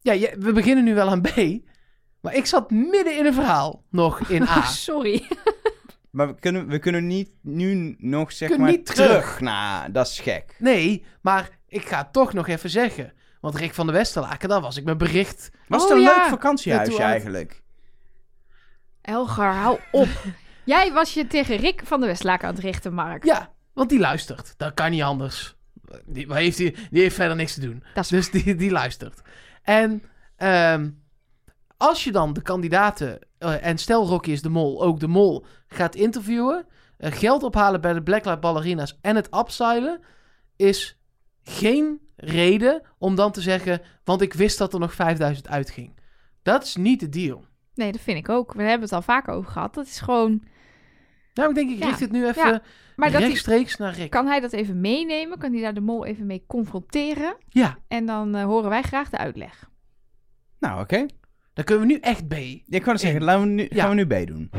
Ja, je- we beginnen nu wel aan B. Maar ik zat midden in een verhaal nog in A. Sorry. Maar we kunnen, we kunnen niet nu nog zeg Kunnen maar niet terug. Nou, dat is gek. Nee, maar ik ga het toch nog even zeggen. Want Rick van de Westerlaken, daar was ik mijn bericht. Was Oh, het een ja. leuk vakantiehuisje eigenlijk? Elgar, hou op. Jij was je tegen Rick van de Westlaken aan het richten, Mark. Ja, want die luistert. Dat kan niet anders. Die, waar heeft die, die heeft verder niks te doen. Dat is Dus die, die luistert. En ehm, als je dan de kandidaten, eh, en stel Rocky is de mol, ook de mol, gaat interviewen, eh, geld ophalen bij de Blacklight Ballerinas en het upseilen, is geen reden om dan te zeggen, want ik wist dat er nog 5000 uitging. Dat is niet de deal. Nee, dat vind ik ook. We hebben het al vaker over gehad. Dat is gewoon... Nou, ik denk, ik Ja, richt het nu even ja. Maar dat hij, rechtstreeks naar Rick. kan hij dat even meenemen? Kan hij daar de mol even mee confronteren? Ja, En dan eh, horen wij graag de uitleg. Nou, oké. dan kunnen we nu echt B. Ik kan het zeggen, laten we nu, Ja. gaan we nu B doen.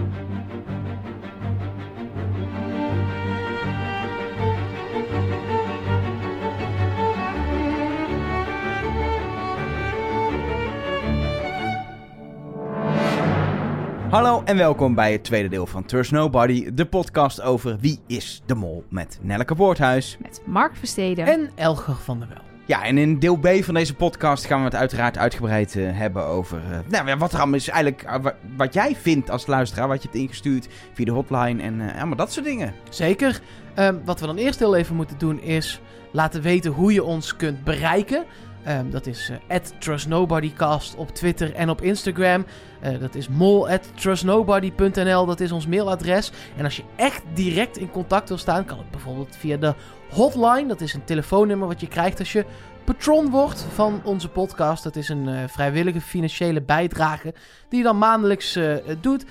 Hallo en welkom bij het tweede deel van Trust Nobody, de podcast over Wie is de Mol met Nelleke Boorthuis. Met Mark Versteden. En Elger van der Wel. Ja, en in deel B van deze podcast gaan we het uiteraard uitgebreid eh, hebben over eh, nou, ja, wat er allemaal is. Eigenlijk eh, wa- wat jij vindt als luisteraar, wat je hebt ingestuurd via de hotline en eh, allemaal dat soort dingen. Zeker. Ehm, wat we dan eerst heel even moeten doen is laten weten hoe je ons kunt bereiken. Ehm, dat is eh @trustnobodycast op Twitter en op Instagram. Eh, dat is mol@trustnobody.nl. Dat is ons mailadres. En als je echt direct in contact wil staan, kan het bijvoorbeeld via de hotline. Dat is een telefoonnummer wat je krijgt als je patron wordt van onze podcast. Dat is een eh, vrijwillige financiële bijdrage die je dan maandelijks doet.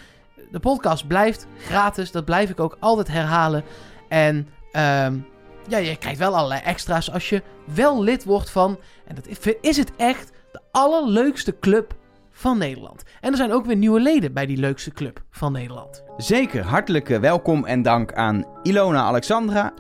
De podcast blijft gratis. Dat blijf ik ook altijd herhalen. En ehm, ja, je krijgt wel allerlei extra's als je wel lid wordt van. En dat is, het echt de allerleukste club van Nederland. En er zijn ook weer nieuwe leden bij die leukste club van Nederland. Zeker, hartelijk eh, welkom en dank aan Ilona Alexandra.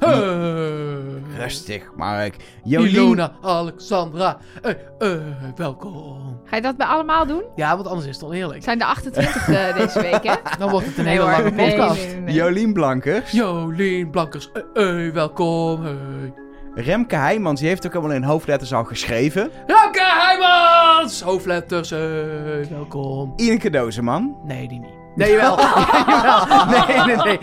Rustig, Mark. Jolien. Ilona, Alexandra, eh, eh, welkom. Ga je dat bij allemaal doen? Ja, want anders is het oneerlijk. Het zijn de 28 eh, deze week, hè? Dan wordt het een hele lange podcast. nee, nee, nee. Jolien Blankers. Jolien Blankers, welkom. Remke Heijmans, die heeft ook allemaal in hoofdletters al geschreven. Ramke Heijmans, hoofdletters, eh, welkom. Ineke Dozeman. Nee, die niet. Nee, wel. Jawel. Nee, nee,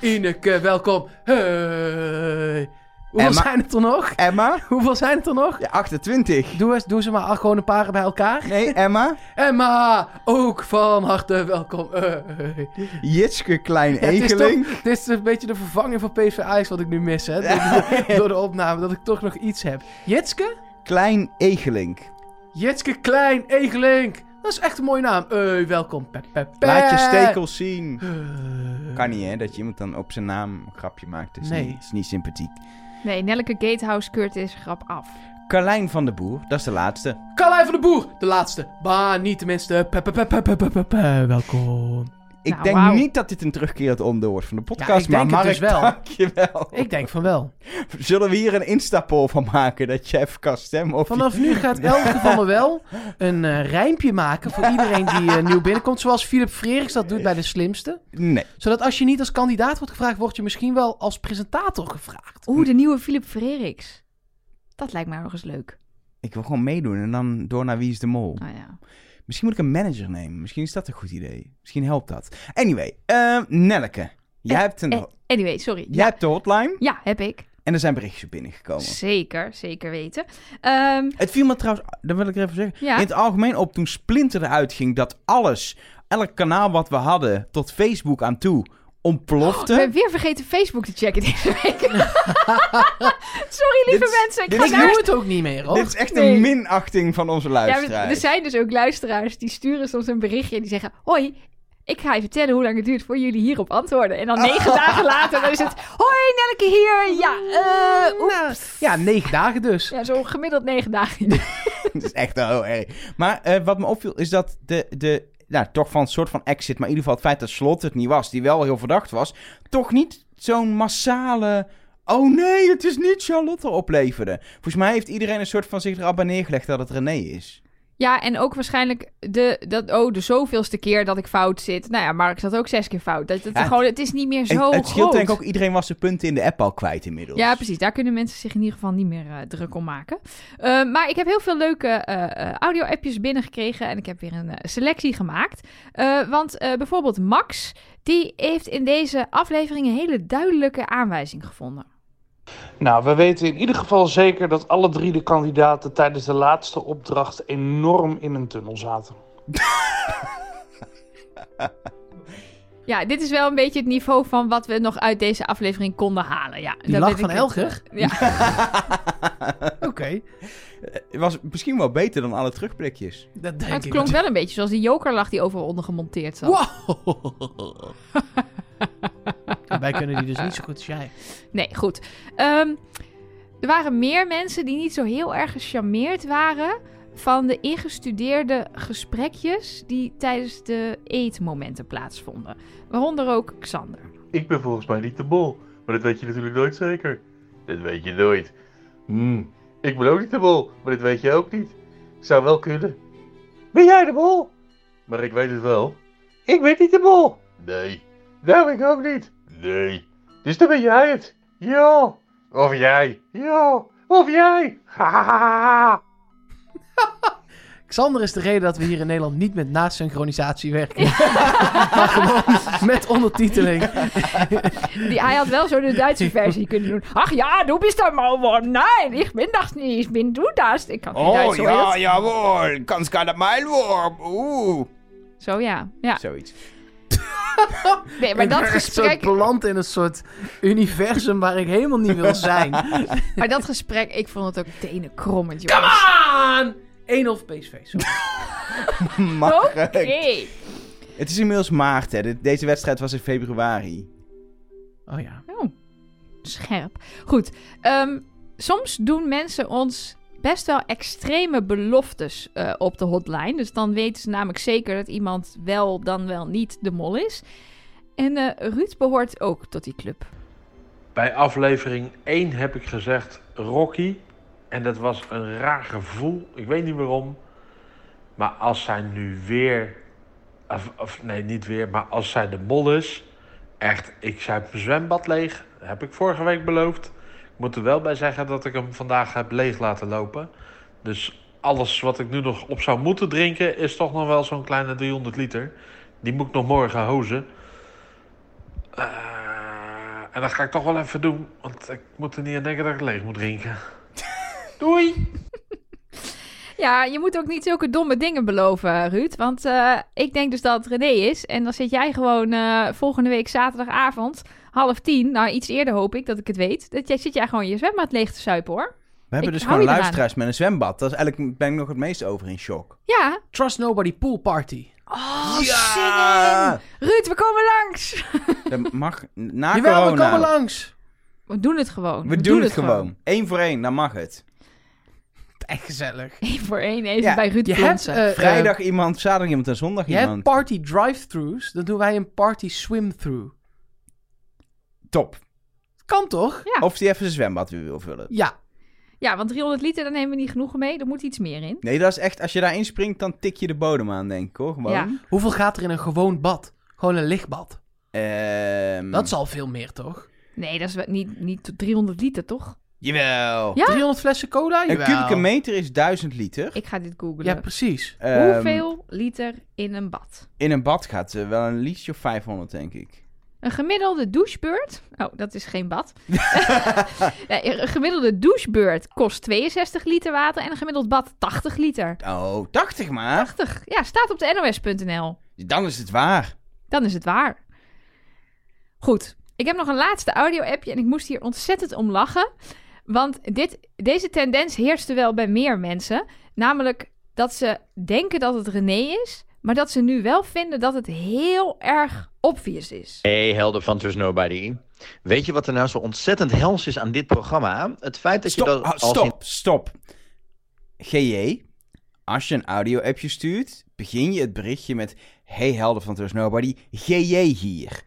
nee. Ineke, welkom. Hey. Hoeveel Emma. zijn het er nog? Emma. Hoeveel zijn het er nog? Ja, 28. Doe, eens, doe ze maar gewoon een paar bij elkaar. Nee, Emma. Emma, ook van harte welkom. Hey. Jitske Klein Ja, het is Egeling. Dit is een beetje de vervanging van PSV Ijs wat ik nu mis, hè. Door, door de opname, dat ik toch nog iets heb. Jitske? Klein Egelink. Jitske Klein, Egelink. Dat is echt een mooie naam. Welkom. Pe, pe, pe. Laat je stekels zien. Eh. Kan niet, hè? Dat je iemand dan op zijn naam een grapje maakt. Dat is, Nee. niet, is niet sympathiek. Nee, Nelleke Gatehouse keurt deze grap af. Carlijn van der Boer, dat is de laatste. Carlijn van de Boer, de laatste. Maar niet tenminste. Pe, pe, pe, pe, pe, pe, pe, pe. Welkom. Ik Nou, denk wauw. niet dat dit een terugkerend onderdeel wordt van de Ja, podcast. ik denk maar het Mark, dus wel. dankjewel. Ik denk van wel. Zullen we hier een Insta-poll van maken? Dat je even kan stemmen of je- Vanaf nu gaat Elke van der Wel een eh rijmpje maken voor iedereen die eh, nieuw binnenkomt. Zoals Philip Freriks dat doet bij de slimste. Nee. Zodat als je niet als kandidaat wordt gevraagd, word je misschien wel als presentator gevraagd. Oeh, de nieuwe Philip Freriks. Dat lijkt mij nog eens leuk. Ik wil gewoon meedoen en dan door naar Wie is de Mol. Nou ja. Misschien moet ik een manager nemen. Misschien is dat een goed idee. Misschien helpt dat. Anyway, eh, Nelleke. Jij, Eh, hebt een, eh, anyway, sorry. jij Ja, hebt de hotline ja, heb ik. en er zijn berichtjes binnengekomen. Zeker, zeker weten. Ehm, Het viel me trouwens, dat wil ik er even zeggen, ja, in het algemeen op toen Splinter eruit ging dat alles, elk kanaal wat we hadden tot Facebook aan toe, ontplofte. ik ben weer vergeten Facebook te checken deze week. sorry, lieve Dit mensen. Ik dit ga is Ik naar... doe het ook niet meer, hoor. Dit is echt Nee. een minachting van onze Ja, luisteraars. er zijn dus ook luisteraars die sturen soms een berichtje en die zeggen... Hoi, ik ga je vertellen hoe lang het duurt voor jullie hierop antwoorden. En dan negen dagen later dan is het... Hoi, Nelleke hier. Ja, eh... oeps. Nou, ja, negen dagen dus. Ja, zo gemiddeld negen dagen. Het is echt heel erg. Maar eh, wat me opviel is dat de, de nou, toch van een soort van exit, maar in ieder geval het feit dat Slot het niet was, die wel heel verdacht was, toch niet zo'n massale Oh nee, het is niet Charlotte opleverde. Volgens mij heeft iedereen een soort van zich erop neergelegd dat het René is. Ja, en ook waarschijnlijk de, dat, oh, de zoveelste keer dat ik fout zit. Nou ja, Mark zat ook zes keer fout. Dat, dat Ja, gewoon, het is niet meer zo En het scheelt denk ik ook, iedereen was zijn punten in de app al kwijt inmiddels. Ja, precies. Daar kunnen mensen zich in ieder geval niet meer eh, druk om maken. Eh, maar ik heb heel veel leuke eh, audio-appjes binnengekregen. En ik heb weer een selectie gemaakt. Want bijvoorbeeld Max, die heeft in deze aflevering een hele duidelijke aanwijzing gevonden. Nou, we weten in ieder geval zeker dat alle drie de kandidaten tijdens de laatste opdracht enorm in een tunnel zaten. Ja, dit is wel een beetje het niveau van wat we nog uit deze aflevering konden halen. Ja, Die lach van Elger? het, eh, Ja, Oké, Het was misschien wel beter dan alle terugblikjes. dat denk maar het ik. klonk wel een beetje zoals die jokerlach die overal onder gemonteerd zat. Wow. Wij kunnen die dus niet zo goed als jij. Nee, goed. Ehm, er waren meer mensen die niet zo heel erg gecharmeerd waren van de ingestudeerde gesprekjes die tijdens de eetmomenten plaatsvonden. Waaronder ook Xander. Ik ben volgens mij niet de bol. Maar dat weet je natuurlijk nooit zeker. Dat weet je nooit. Hmm, ik ben ook niet de bol. Maar dat weet je ook niet. Zou wel kunnen. Ben jij de bol? Maar ik weet het wel. Ik ben niet de bol. Nee. Nou, ik ook niet. Nee. Dus dan ben jij het. Ja. Of jij. Ja. Of jij. Hahaha. Xander is de reden dat we hier in Nederland niet met nasynchronisatie werken. maar gewoon met ondertiteling. Die, hij had wel zo de Duitse versie kunnen doen. Ach ja, du bist der Mauer. Nee, ik ben dat niet. Ik ben du das. Ik kan geen Duits, je dat? Oh, jawohl. Kans kan dat Mailworm. Oeh. Zo ja. ja. Zoiets. Nee, maar dat Ik ben echt gesprek... zo beland in een soort universum waar ik helemaal niet wil zijn. Maar dat gesprek, ik vond het ook tenenkrommend, Come jongens. on! 1-0 PSV. Sorry. Mag Oké. Het is inmiddels maart, hè. De- Deze wedstrijd was in februari. Oh ja. Oh, scherp. Goed. ehm, soms doen mensen ons best wel extreme beloftes eh, op de hotline. Dus dan weten ze namelijk zeker dat iemand wel dan wel niet de mol is. En eh, Ruud behoort ook tot die club. Bij aflevering 1 heb ik gezegd Rocky. En dat was een raar gevoel. Ik weet niet waarom. Maar als zij nu weer. Of, of nee, niet weer. Maar als zij de mol is. Echt, ik zuip mijn zwembad leeg. Heb ik vorige week beloofd. Ik moet er wel bij zeggen dat ik hem vandaag heb leeg laten lopen. Dus alles wat ik nu nog op zou moeten drinken. is toch nog wel zo'n kleine 300 liter. Die moet ik nog morgen hozen. Eh, en dat ga ik toch wel even doen. Want ik moet er niet aan denken dat ik leeg moet drinken. Doei! Ja, je moet ook niet zulke domme dingen beloven, Ruud. Want eh, ik denk dus dat het René is. En dan zit jij gewoon eh, volgende week zaterdagavond, half tien. Nou, iets eerder hoop ik dat ik het weet. Dat jij, zit jij gewoon je zwembad leeg te suipen, hoor. We hebben Ik dus gewoon luisteraars met een zwembad. Dat is eigenlijk, ben ik nog het meest over in shock. Ja. Trust Nobody Pool Party. Oh, zingen! Ruud, we komen langs! Dat mag na Jawel, we komen langs. We doen het gewoon. We, doen het gewoon. Eén voor één, dan mag het. Echt gezellig. Eén voor één, even Ja, bij Ruud Je hebt, Plonsen. eh, Vrijdag iemand, zaterdag iemand en zondag je hebt iemand. party drive-thrus. Dan doen wij een party swim-through. Top. Kan toch? Ja. Of die even zijn zwembad weer wil vullen. Ja. Ja, want 300 liter, dan nemen we niet genoeg mee. Er moet iets meer in. Nee, dat is echt, als je daarin springt, dan tik je de bodem aan, denk ik hoor. Gewoon. Ja. Hoeveel gaat er in een gewoon bad? Gewoon een lichtbad. Ehm, Dat zal veel meer, toch? Nee, dat is wel niet, niet 300 liter, toch? Jawel. Ja? 300 flessen cola? Een Jawel. kubieke meter is 1000 liter. Ik ga dit googlen. Ja, precies. Ehm, Hoeveel liter in een bad? In een bad gaat eh, wel een liedje of 500, denk ik. Een gemiddelde douchebeurt. Oh, dat is geen bad. Nee, een gemiddelde douchebeurt kost 62 liter water en een gemiddeld bad 80 liter. Oh, 80 maar. 80. Ja, staat op de nos.nl. Dan is het waar. Dan is het waar. Goed. Ik heb nog een laatste audio-appje en ik moest hier ontzettend om lachen. Want dit, deze tendens heerste wel bij meer mensen. Namelijk dat ze denken dat het René is, maar dat ze nu wel vinden dat het heel erg obvious is. Hey, helden van Trust Nobody. Weet je wat er nou zo ontzettend hels is aan dit programma? Het feit dat Stop, je dat ah, als in- stop, stop. GJ, als je een audio-appje stuurt, begin je het berichtje met... Hey helden van Trust Nobody, GJ hier.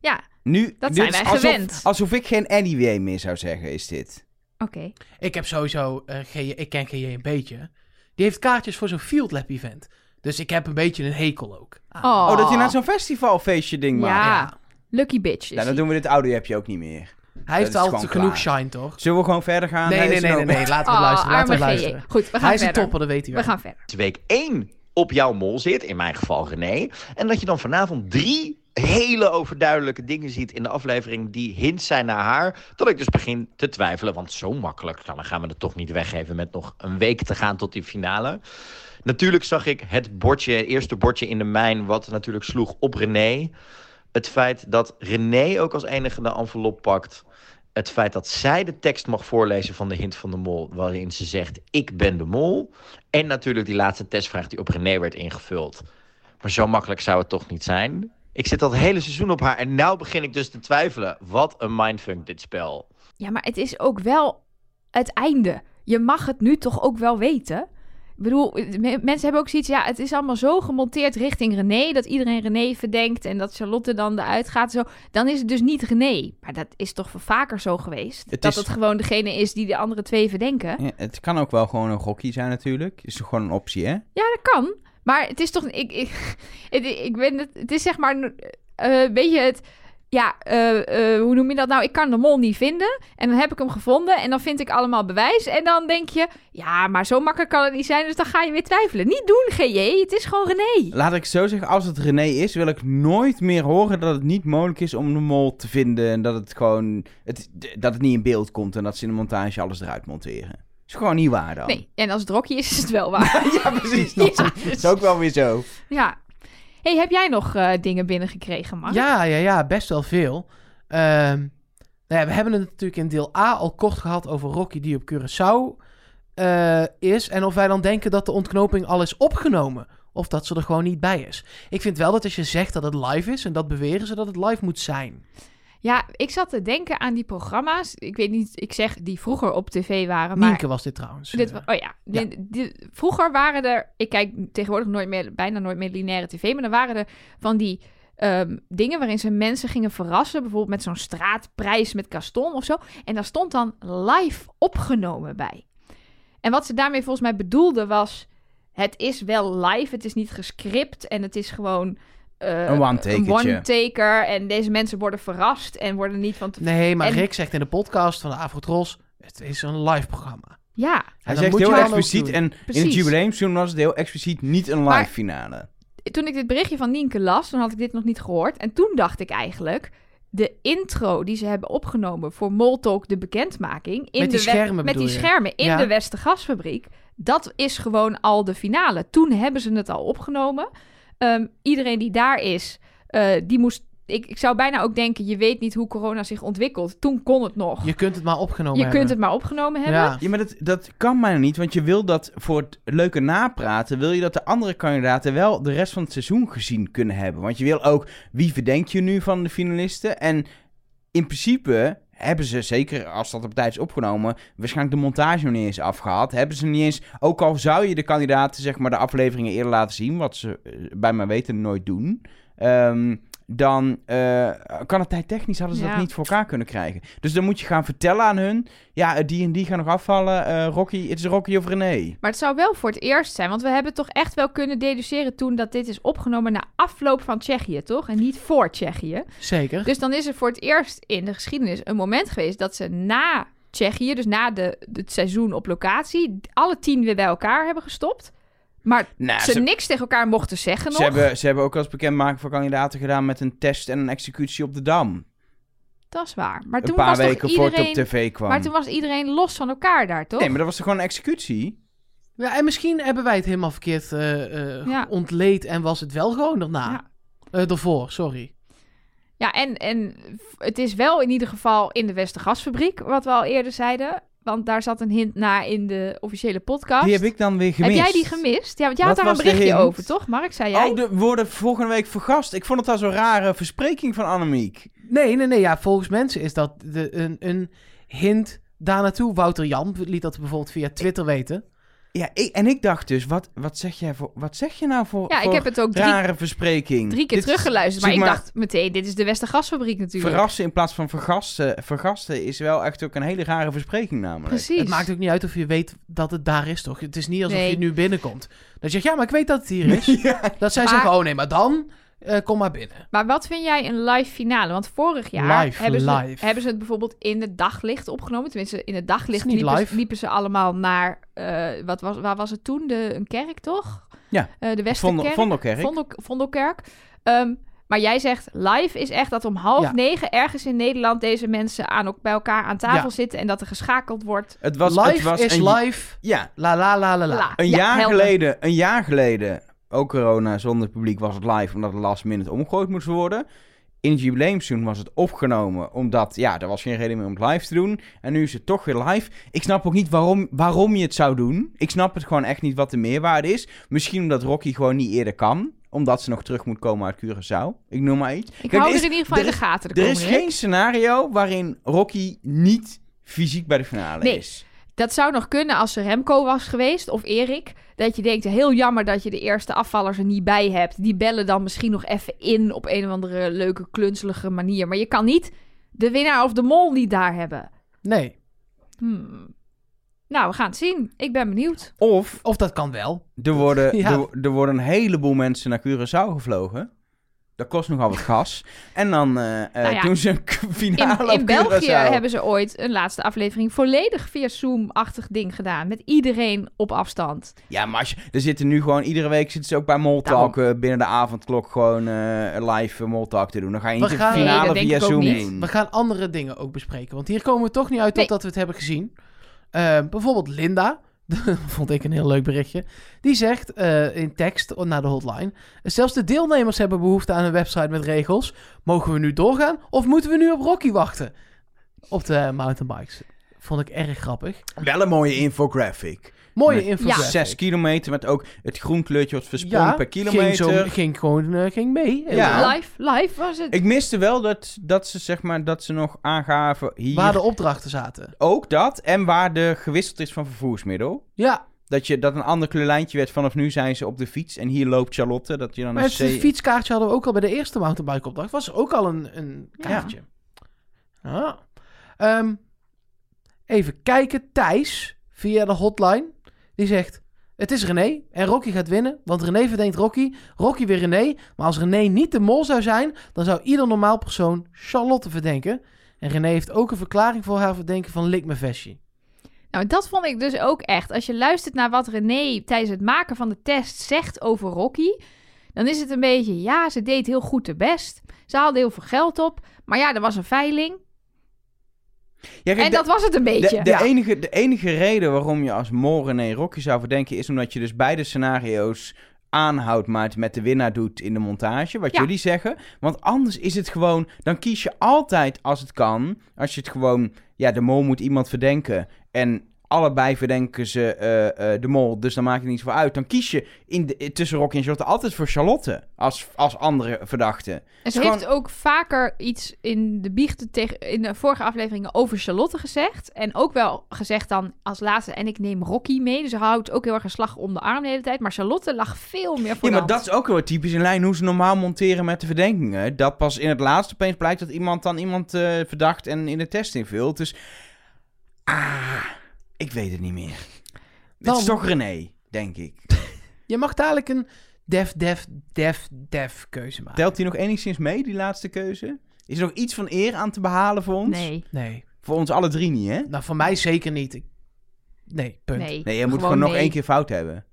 Ja, Nu, Dat zijn wij alsof, gewend. Alsof ik geen anyway meer zou zeggen, is dit. Oké. Ik heb sowieso, eh, GJ, ik ken GJ een beetje. Die heeft kaartjes voor zo'n Field Lab event. Dus ik heb een beetje een hekel ook. Oh, Oh, dat je naar zo'n festivalfeestje ding maakt. Ja. Ja. Lucky bitch. is Nou, dan hij. doen we dit audio-appje ook niet meer. Hij heeft altijd genoeg klaar. shine, toch? Zullen we gewoon verder gaan? Nee, Hij nee, nee, nee, nee. Laten we Oh, luisteren. Laten we luisteren. Goed, we gaan Hij is een topper, dat weet u We wel. gaan verder. week 1 op jouw mol zit, in mijn geval René. En dat je dan vanavond drie hele overduidelijke dingen ziet in de aflevering die hints zijn naar haar. Dat ik dus begin te twijfelen, want zo makkelijk nou, dan gaan we het toch niet weggeven met nog een week te gaan tot die finale. Natuurlijk zag ik het bordje, het eerste bordje in de mijn, wat natuurlijk sloeg op René. Het feit dat René ook als enige de envelop pakt. Het feit dat zij de tekst mag voorlezen van de hint van de mol, waarin ze zegt: Ik ben de mol. En natuurlijk die laatste testvraag die op René werd ingevuld. Maar zo makkelijk zou het toch niet zijn? Ik zit het hele seizoen op haar en nu begin ik dus te twijfelen. Wat een mindfuck dit spel. Ja, maar het is ook wel het einde. Je mag het nu toch ook wel weten? Ik bedoel, me- mensen hebben ook zoiets... Ja, het is allemaal zo gemonteerd richting René... dat iedereen René verdenkt en dat Charlotte dan eruit gaat. Zo. Dan is het dus niet René. Maar dat is toch vaker zo geweest? Het dat is- het gewoon degene is die de andere twee verdenken? Ja, het kan ook wel gewoon een gokkie zijn natuurlijk. Is toch gewoon een optie, hè? Ja, dat kan. Maar het is toch... Ik, ik, het, ik ben het, het is zeg maar... eh weet je het... Ja, eh, eh, hoe noem je dat nou? Ik kan de mol niet vinden. En dan heb ik hem gevonden. En dan vind ik allemaal bewijs. En dan denk je... Ja, maar zo makkelijk kan het niet zijn. Dus dan ga je weer twijfelen. Niet doen, GJ. Het is gewoon René. Laat ik zo zeggen, als het René is, wil ik nooit meer horen dat het niet mogelijk is om de mol te vinden. En dat het gewoon, het, dat het niet in beeld komt en dat ze in de montage alles eruit monteren. Is gewoon niet waar dan. Nee, en als het Rocky is, is het wel waar. ja, precies. Dat Ja, is ook wel weer zo. ja. Hey, heb jij nog eh, dingen binnengekregen, Mark? Ja, ja, ja, best wel veel. Ehm, nou ja, we hebben het natuurlijk in deel A al kort gehad over Rocky die op Curaçao eh, is. En of wij dan denken dat de ontknoping al is opgenomen. Of dat ze er gewoon niet bij is. Ik vind wel dat als je zegt dat het live is, en dat beweren ze dat het live moet zijn. Ja, ik zat te denken aan die programma's. Ik weet niet, ik zeg die vroeger op tv waren. Maar Nienke was dit trouwens. Dit, Eh, oh ja, vroeger waren er, ik kijk tegenwoordig nooit meer, bijna nooit meer lineaire tv, maar dan waren er van die ehm, dingen waarin ze mensen gingen verrassen, bijvoorbeeld met zo'n straatprijs met Gaston of zo. En daar stond dan live opgenomen bij. En wat ze daarmee volgens mij bedoelde was, het is wel live, het is niet gescript en het is gewoon... eh, Een one-taker en deze mensen worden verrast en worden niet van... te- Nee, maar En- Rick zegt in de podcast van de Afrotros, het is een live programma. Ja, Hij zegt heel dan expliciet en in Precies. het jubileumseizoen was het heel expliciet niet een live Maar- finale. toen ik dit berichtje van Nienke las, toen had ik dit nog niet gehoord. En toen dacht ik eigenlijk, de intro die ze hebben opgenomen voor Moltalk, de bekendmaking. In Met die de schermen Met die je? schermen in Ja. de Westergasfabriek. Dat is gewoon al de finale. Toen hebben ze het al opgenomen. Ehm, iedereen die daar is, eh, die moest... Ik, ik zou bijna ook denken, je weet niet hoe corona zich ontwikkelt. Toen kon het nog. Je kunt het maar opgenomen Je hebben. kunt het maar opgenomen hebben. Ja. Ja, maar dat, dat kan bijna niet, want je wil dat voor het leuke napraten, wil je dat de andere kandidaten wel de rest van het seizoen gezien kunnen hebben. Want je wil ook, wie verdenk je nu van de finalisten? En in principe hebben ze, zeker als dat op tijd is opgenomen, waarschijnlijk de montage nog niet eens afgehad. Hebben ze niet eens, ook al zou je de kandidaten zeg maar de afleveringen eerder laten zien, wat ze eh, bij mijn weten nooit doen, ehm, dan eh, kan het tijdtechnisch hadden ze Ja. dat niet voor elkaar kunnen krijgen. Dus dan moet je gaan vertellen aan hun, ja, eh, die en die gaan nog afvallen, eh, Rocky, het is Rocky of René. Maar het zou wel voor het eerst zijn. Want we hebben toch echt wel kunnen deduceren toen dat dit is opgenomen na afloop van Tsjechië, toch? En niet voor Tsjechië. Zeker. Dus dan is er voor het eerst in de geschiedenis een moment geweest dat ze na Tsjechië, dus na de, het seizoen op locatie, alle tien weer bij elkaar hebben gestopt. Maar Nou, ze, ze, niks tegen elkaar mochten zeggen ze nog. hebben, ze hebben ook als bekendmaking voor kandidaten gedaan met een test en een executie op de Dam. Dat is waar. Maar Een toen paar was weken toch voor iedereen... het op tv kwam. Maar toen was iedereen los van elkaar daar, toch? Nee, maar dat was toch gewoon een executie? Ja, en misschien hebben wij het helemaal verkeerd eh, eh, Ja. ontleed en was het wel gewoon daarna. Ja. Eh, daarvoor, sorry. Ja, en, en het is wel in ieder geval in de Westergasfabriek, wat we al eerder zeiden. Want daar zat een hint naar in de officiële podcast. Die heb ik dan weer gemist. Heb jij die gemist? Ja, want jij Wat had daar een berichtje over, toch? Mark, zei jij? Oh, de worden volgende week vergast. Ik vond het al zo'n rare verspreking van Annemiek. Nee, nee, nee. Ja, volgens mensen is dat de, een, een hint daar naartoe. Wouter Jan liet dat bijvoorbeeld via Twitter weten. Ja, ik, en ik dacht dus, wat, wat, zeg jij voor, wat zeg je nou voor, Ja, ik heb het ook drie, rare verspreking? drie keer Dit is, teruggeluisterd. Maar ik maar, dacht meteen, dit is de Westergasfabriek natuurlijk. Verrassen in plaats van vergasten, vergasten is wel echt ook een hele rare verspreking namelijk. Precies. Het maakt ook niet uit of je weet dat het daar is, toch? Het is niet alsof Nee. je nu binnenkomt. Dat je zegt, ja, maar ik weet dat het hier is. Ja. Dat zij Maar- zeggen, oh nee, maar dan eh, kom maar binnen. Maar wat vind jij een live finale? Want vorig jaar Live, hebben, ze, live. hebben ze het bijvoorbeeld in het daglicht opgenomen. Tenminste, in het daglicht niet liepen, live. liepen ze allemaal naar... eh, wat was, waar was het toen? De, een kerk, toch? Ja. Eh, de Westerkerk. Vondelkerk. Vondel, Vondelkerk. Ehm, maar jij zegt live is echt dat om half Ja. negen ergens in Nederland deze mensen aan, ook bij elkaar aan tafel Ja. zitten en dat er geschakeld wordt. Het was, live het was is een, live. Ja, La la la la la. La. een Ja, jaar helder. geleden, een jaar geleden, ook corona zonder publiek was het live omdat het last minute omgegooid moest worden. In het jubileumseizoen was het opgenomen omdat, ja, er was geen reden meer om het live te doen. En nu is het toch weer live. Ik snap ook niet waarom, waarom je het zou doen. Ik snap het gewoon echt niet wat de meerwaarde is. Misschien omdat Rocky gewoon niet eerder kan. Omdat ze nog terug moet komen uit Curaçao. Ik noem maar iets. Ik Kijk, hou er er is- in ieder geval er in de gaten de Er is geen scenario waarin Rocky niet fysiek bij de finale Nee. is. Dat zou nog kunnen als er Remco was geweest of Erik. Dat je denkt, heel jammer dat je de eerste afvallers er niet bij hebt. Die bellen dan misschien nog even in op een of andere leuke, klunzelige manier. Maar je kan niet de winnaar of de mol niet daar hebben. Nee. Hmm. Nou, we gaan het zien. Ik ben benieuwd. Of Of dat kan wel. Er worden, Ja. er, er worden een heleboel mensen naar Curaçao gevlogen. Dat kost nogal wat gas. En dan eh, eh, Nou ja, doen ze een In, finale in op België Curaçao. hebben ze ooit een laatste aflevering volledig via Zoom-achtig ding gedaan. Met iedereen op afstand. Ja, maar als je, er zitten nu gewoon... Iedere week zitten ze ook bij Moltalk eh, binnen de avondklok gewoon eh, live uh, Moltalk te doen. Dan ga je We niet gaan- Nee, finale via Zoom niet. doen. We gaan andere dingen ook bespreken. Want hier komen we toch niet uit Nee. totdat we het hebben gezien. Bijvoorbeeld Linda. vond ik een heel leuk berichtje. Die zegt eh, in tekst naar de hotline. Zelfs de deelnemers hebben behoefte aan een website met regels. Mogen we nu doorgaan of moeten we nu op Rocky wachten? Op de mountainbikes. Vond ik erg grappig. Wel een mooie infographic. Mooie Met infographic. Zes kilometer met ook het groen kleurtje wat versprongen per Ging, kilometer. zo, ging gewoon eh, ging mee. Ja. Live, live was het. Ik miste wel dat, dat ze zeg maar dat ze nog aangaven hier Waar de opdrachten zaten. ook dat en waar de gewisseld is van vervoersmiddel. Ja, Dat, je, dat een ander kleurlijntje werd vanaf nu zijn ze op de fiets en hier loopt Charlotte. Dat je dan maar een het C... fietskaartje hadden we ook al bij de eerste mountainbike opdracht. Was ook al een, een kaartje. Ah. Ehm, even kijken. Thijs, via de hotline, die zegt... Het is René en Rocky gaat winnen, want René verdenkt Rocky. Rocky weer René, maar als René niet de mol zou zijn... dan zou ieder normaal persoon Charlotte verdenken. En René heeft ook een verklaring voor haar verdenken van lik me vestje. Nou, dat vond ik dus ook echt. Als je luistert naar wat René tijdens het maken van de test zegt over Rocky, dan is het een beetje, ja, ze deed heel goed de best. Ze haalde heel veel geld op, maar ja, er was een veiling. Ja, kijk, En de- dat was het een beetje. De, de, Ja. enige, de enige reden waarom je als mol René Rocky zou verdenken... is omdat je dus beide scenario's aanhoudt, maar het met de winnaar doet in de montage. Wat Ja. jullie zeggen. Want anders is het gewoon... Dan kies je altijd, als het kan... Als je het gewoon... Ja, de mol moet iemand verdenken. En allebei verdenken ze eh, eh, de mol. Dus dan maakt het niet zoveel uit. Dan kies je in de, tussen Rocky en Charlotte altijd voor Charlotte. Als, als andere verdachte. En ze heeft ook vaker iets in de biechten tegen, in de vorige afleveringen over Charlotte gezegd. En ook wel gezegd dan als laatste, en ik neem Rocky mee. Dus ze houdt ook heel erg een slag om de arm de hele tijd. Maar Charlotte lag veel meer voor Ja, maar dat is ook wel typisch in lijn hoe ze normaal monteren met de verdenkingen. Dat pas in het laatste opeens blijkt dat iemand dan iemand eh, verdacht en in de test invult. Dus, ah, ik weet het niet meer. Het is toch René, denk ik. Je mag dadelijk een def, def, def, def keuze maken. Telt hij nog enigszins mee, die laatste keuze? Is er nog iets van eer aan te behalen voor ons? Nee, Nee. Voor ons alle drie niet, hè? Nou, voor mij zeker niet. Ik- Nee, punt. nee. Nee, je moet gewoon, nog nee. één keer fout hebben.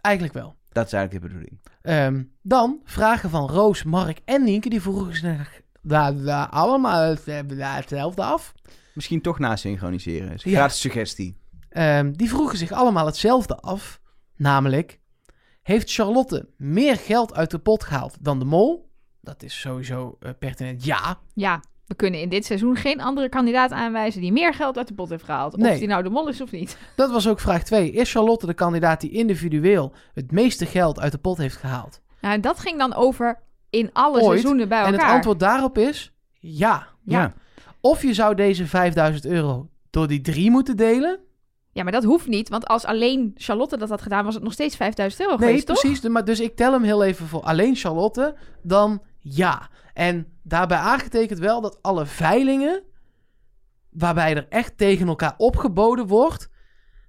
Eigenlijk wel. Dat is eigenlijk de bedoeling. Ehm, dan vragen van Roos, Mark en Nienke. Die vroegen zich daar, daar allemaal het- daar hetzelfde af. Misschien toch na synchroniseren. Is een Ja. Gratis suggestie. Ehm, die vroegen zich allemaal hetzelfde af. Namelijk, heeft Charlotte meer geld uit de pot gehaald dan de mol? Dat is sowieso eh, pertinent ja. Ja, we kunnen in dit seizoen geen andere kandidaat aanwijzen die meer geld uit de pot heeft gehaald. Nee. Of die nou de mol is of niet. Dat was ook vraag 2. Is Charlotte de kandidaat die individueel het meeste geld uit de pot heeft gehaald? Nou, en dat ging dan over in alle Ooit. seizoenen bij En elkaar. het antwoord daarop is ja. Ja. Ja. Of je zou deze 5000 euro door die drie moeten delen. Ja, maar dat hoeft niet, want als alleen Charlotte dat had gedaan, was het nog steeds 5000 euro Nee, geweest, precies. Maar dus ik tel hem heel even voor alleen Charlotte. Dan ja. En daarbij aangetekend wel dat alle veilingen... waarbij er echt tegen elkaar opgeboden wordt...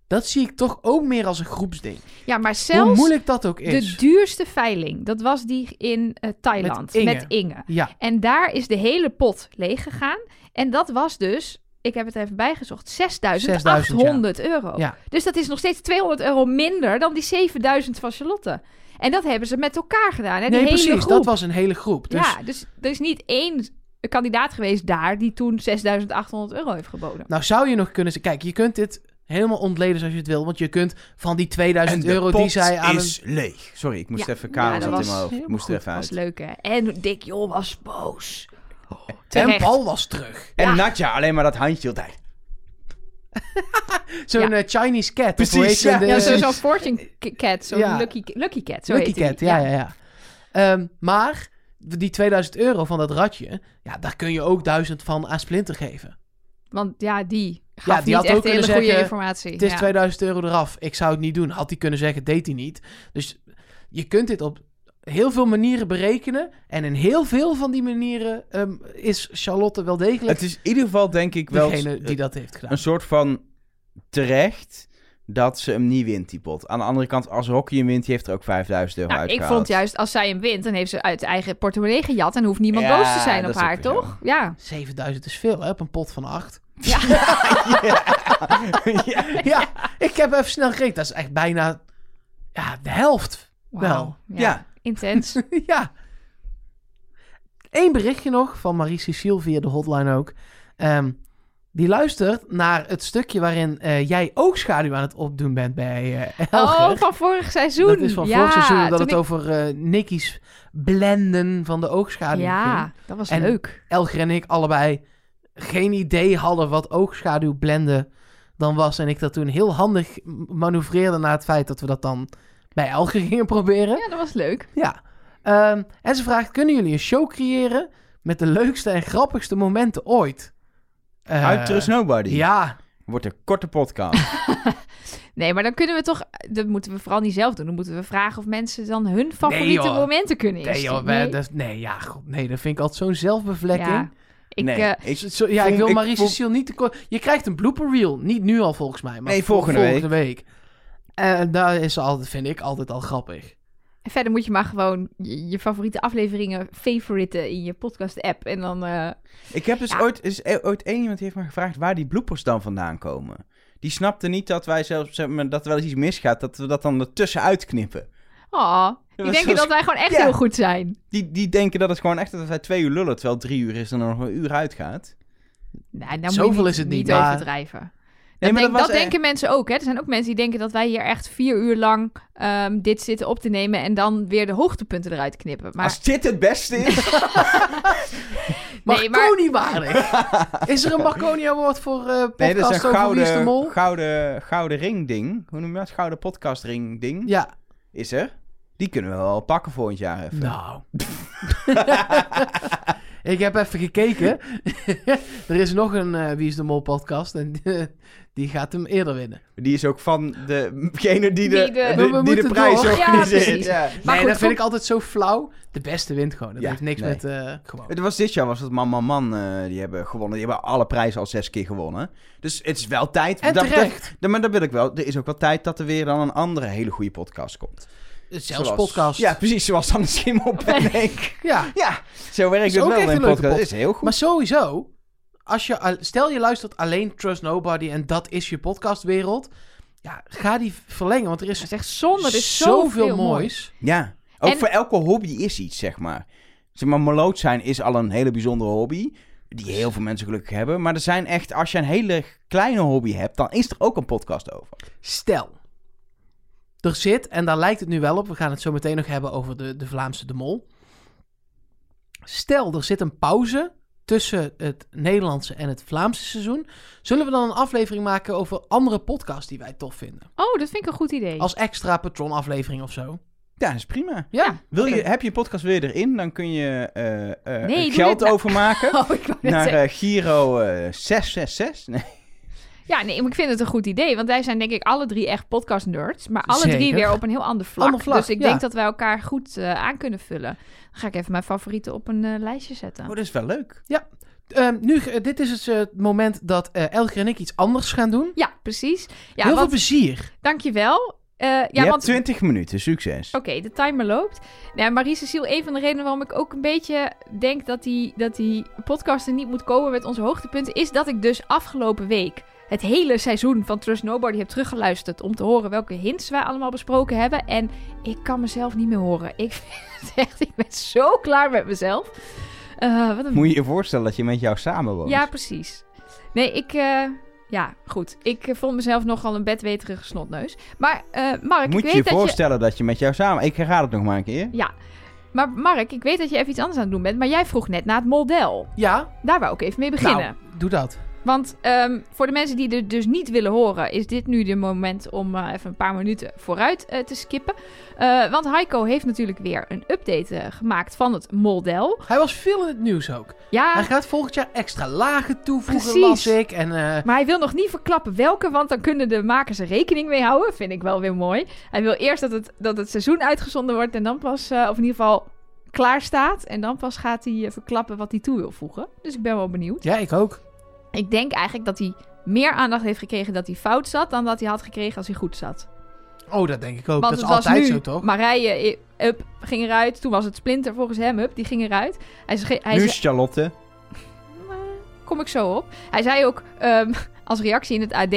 dat zie ik toch ook meer als een groepsding. Ja, maar Hoe zelfs moeilijk dat ook is. de duurste veiling, dat was die in eh, Thailand Met met Inge. Inge. Ja, En daar is de hele pot leeg gegaan. En dat was dus, ik heb het even bijgezocht, 6800 euro. Ja. Dus dat is nog steeds 200 euro minder dan die 7000 van Charlotte. En dat hebben ze met elkaar gedaan. Hè? Die nee, hele precies. groep. Dat was een hele groep. Dus, Ja, dus er is niet één kandidaat geweest daar die toen 6800 euro heeft geboden. Nou zou je nog kunnen zeggen... Kijk, je kunt dit helemaal ontleden zoals je het wil. Want je kunt van die 2000 En de euro pot die zij aan is leeg. Sorry, ik moest Ja. even Karel Ja, dat zat in was mijn hoofd. Ik moest er even Dat was uit. leuk, hè? En Dick Jol was boos. Een... En. Paul was terug. En Ja. Nadja, alleen maar dat handje altijd. Zo'n Ja. eh, Chinese cat. Precies, ja. het? De- Ja, zo- zo'n fortune cat, zo'n Ja. lucky, lucky cat, zo Lucky. Cat, ja, ja, ja. Ehm, maar die 2000 euro van dat ratje, ja, daar kun je ook 1000 van aan Splinter geven. Want ja, die gaf Ja, die niet had echt ook hele kunnen goede zeggen, informatie. Het is ja. 2000 euro eraf. Ik zou het niet doen. Had hij kunnen zeggen, deed hij niet. Dus je kunt dit op heel veel manieren berekenen. En in heel veel van die manieren ehm, is Charlotte wel degelijk Het is in ieder geval denk ik wel degene die dat heeft gedaan. een soort van terecht dat ze hem niet wint, die pot. Aan de andere kant, als Rocky hem wint, die heeft er ook 5000 euro Nou, ik uitgehaald. vond juist, als zij hem wint, dan heeft ze uit eigen portemonnee gejat en hoeft niemand Ja, boos te zijn op haar, toch? Ja. 7000 is veel, hè, op een pot van 8. Ja. ja. ja, ik heb even snel gekeken. Dat is echt bijna ja, de helft. Wel. Ja. Intens. ja. Eén berichtje nog van Marie-Cecile via de hotline ook. Ehm, die luistert naar het stukje waarin eh, jij ook schaduw aan het opdoen bent bij Elger. Oh, van vorig seizoen. dat is van ja, vorig seizoen dat het ik- over eh Nicky's blenden van de oogschaduw Ja, ging. dat was En- leuk. Elger en ik allebei geen idee hadden wat oogschaduw blenden dan was. En ik dat toen heel handig manoeuvreerde naar het feit dat we dat dan bij Elger gingen proberen. Ja, dat was leuk. Ja. Ehm, en ze vraagt, kunnen jullie een show creëren met de leukste en grappigste momenten ooit? Eh, Uit Trust Nobody. Ja, Wordt een korte podcast. Nee, maar dan kunnen we toch... Dat moeten we vooral niet zelf doen. Dan moeten we vragen of mensen dan hun favoriete momenten kunnen nee, insturen. joh, wij- dat, nee, ja, god, nee, dat vind ik altijd zo'n zelfbevlekking. Ja, ik, nee, eh, ik, Zo- zo- ja, ik wil ik Marie vond- Cecile niet te kort. Je krijgt een blooper reel. Niet nu al volgens mij, maar Nee, vol- volgende week. En daar is ze altijd, vind ik altijd al grappig. En verder moet je maar gewoon je, je favoriete afleveringen favoriten in je podcast-app. En dan... eh, ik heb dus Ja. ooit, is ooit één iemand die heeft me gevraagd waar die bloopers dan vandaan komen. Die snapte niet dat wij zelfs, zeg maar, dat er wel eens iets misgaat, dat we dat dan ertussen uitknippen. Oh, die denken dat wij gewoon echt Ja. heel goed zijn. Die, die denken dat het gewoon echt dat wij twee uur lullen, terwijl drie uur is en er nog een uur uitgaat. Nee, nou Zoveel moet je is het niet, niet maar- overdrijven. Nee, dat maar denk- dat eh, denken mensen ook. Hè? Er zijn ook mensen die denken dat wij hier echt vier uur lang ehm, dit zitten op te nemen en dan weer de hoogtepunten eruit knippen. Maar Als dit het beste is. Nee, maar- Marconi waardig. is er een Marconi Award voor eh podcast nee, dat is een over Wie is de Mol? gouden, gouden, gouden ring ding. Hoe noem je dat? Gouden podcast ring ding. Ja, Is er. Die kunnen we wel pakken volgend jaar even. nou. ik heb even gekeken. er is nog een eh, Wie is de Mol podcast en die gaat hem eerder winnen. Die is ook van degene die de, Die de- de, We die de prijs door. Organiseert. Ja, Maar nee, goed, dat vind ik altijd zo flauw. De beste wint gewoon. Dat Ja, heeft niks nee. met eh, gewoon. Het was dit jaar was het Man Man Man. eh, die hebben gewonnen. Die hebben alle prijzen al zes keer gewonnen. Dus het is wel tijd. En dat, terecht. dat- maar dat wil ik wel. Er is ook wel tijd dat er weer dan een andere hele goede podcast komt. Zelfs Zoals- podcast. Ja, precies. Zoals dan de Schimmel Panic. ja. ja, zo werkt het wel in een podcast. Is heel goed. Maar sowieso, als je, stel je luistert alleen Trust Nobody en dat is je podcastwereld. Ja, ga die verlengen, want er is dat is echt zonde. Er is zoveel zoveel moois. moois. Ja, ook En- voor elke hobby is iets, zeg maar. Zeg maar, meloot zijn is al een hele bijzondere hobby. Die heel veel mensen gelukkig hebben. Maar er zijn echt, als je een hele kleine hobby hebt, dan is er ook een podcast over. Stel, er zit, en daar lijkt het nu wel op, we gaan het zo meteen nog hebben over de, de Vlaamse de Mol. Stel, er zit een pauze tussen het Nederlandse en het Vlaamse seizoen. Zullen we dan een aflevering maken over andere podcasts die wij tof vinden? Oh, dat vind ik een goed idee. Als extra patronaflevering of zo. Ja, dat is prima. Ja, Wil je, heb je een podcast weer erin, dan kun je eh, eh, Nee, doe geld nou. overmaken Oh, naar eh, Giro eh, 666. Nee. Ja, nee, maar ik vind het een goed idee. Want wij zijn denk ik alle drie echt podcast nerds. Maar alle drie weer op een heel ander vlak. Ander vlak, dus ik ja. denk dat wij elkaar goed eh, aan kunnen vullen. Dan ga ik even mijn favorieten op een eh, lijstje zetten. Oh, dat is wel leuk. Ehm, nu, eh, dit is dus, het moment dat eh Elger en ik iets anders gaan doen. Ja, precies. Ja, Heel veel plezier. dankjewel. Eh ja, je hebt want 20 minuten, succes. Oké, de timer loopt. Nou, Marie-Cecile, een van de redenen waarom ik ook een beetje denk dat die, dat die podcast er niet moet komen met onze hoogtepunten, is dat ik dus afgelopen week het hele seizoen van Trust Nobody heb teruggeluisterd om te horen welke hints wij allemaal besproken hebben. En ik kan mezelf niet meer horen. Ik vind het echt, ik ben zo klaar met mezelf. Eh, wat een... Moet je je voorstellen dat je met jou samenwoont? Ja, precies. Nee, ik... eh, ja, goed. Ik eh, vond mezelf nogal een bedweterige snotneus. Maar eh, Mark, Moet ik je weet je dat voorstellen dat je met jou samen... Ik herhaal het nog maar een keer. Ja. Maar Mark, ik weet dat je even iets anders aan het doen bent. Maar jij vroeg net naar het model. Ja, Daar wou ik even mee beginnen. nou, doe dat. Want ehm, voor de mensen die er dus niet willen horen, is dit nu de moment om eh, even een paar minuten vooruit eh, te skippen. Eh, want Heiko heeft natuurlijk weer een update gemaakt van het model. Hij was veel in het nieuws ook. Ja, Hij gaat volgend jaar extra lagen toevoegen, Precies. ik. En maar hij wil nog niet verklappen welke, want dan kunnen de makers er rekening mee houden. Vind ik wel weer mooi. Hij wil eerst dat het, dat het seizoen uitgezonden wordt en dan pas, of in ieder geval klaar staat. En dan pas gaat hij verklappen wat hij toe wil voegen. Dus ik ben wel benieuwd. ja, ik ook. Ik denk eigenlijk dat hij meer aandacht heeft gekregen dat hij fout zat... dan dat hij had gekregen als hij goed zat. Oh, dat denk ik ook. Want dat is altijd nu, zo, toch? Marije, eh, up, ging eruit. Toen was het Splinter volgens hem, up, die ging eruit. Hij, zei- hij nu is Charlotte. kom ik zo op. Hij zei ook ehm, als reactie in het AD...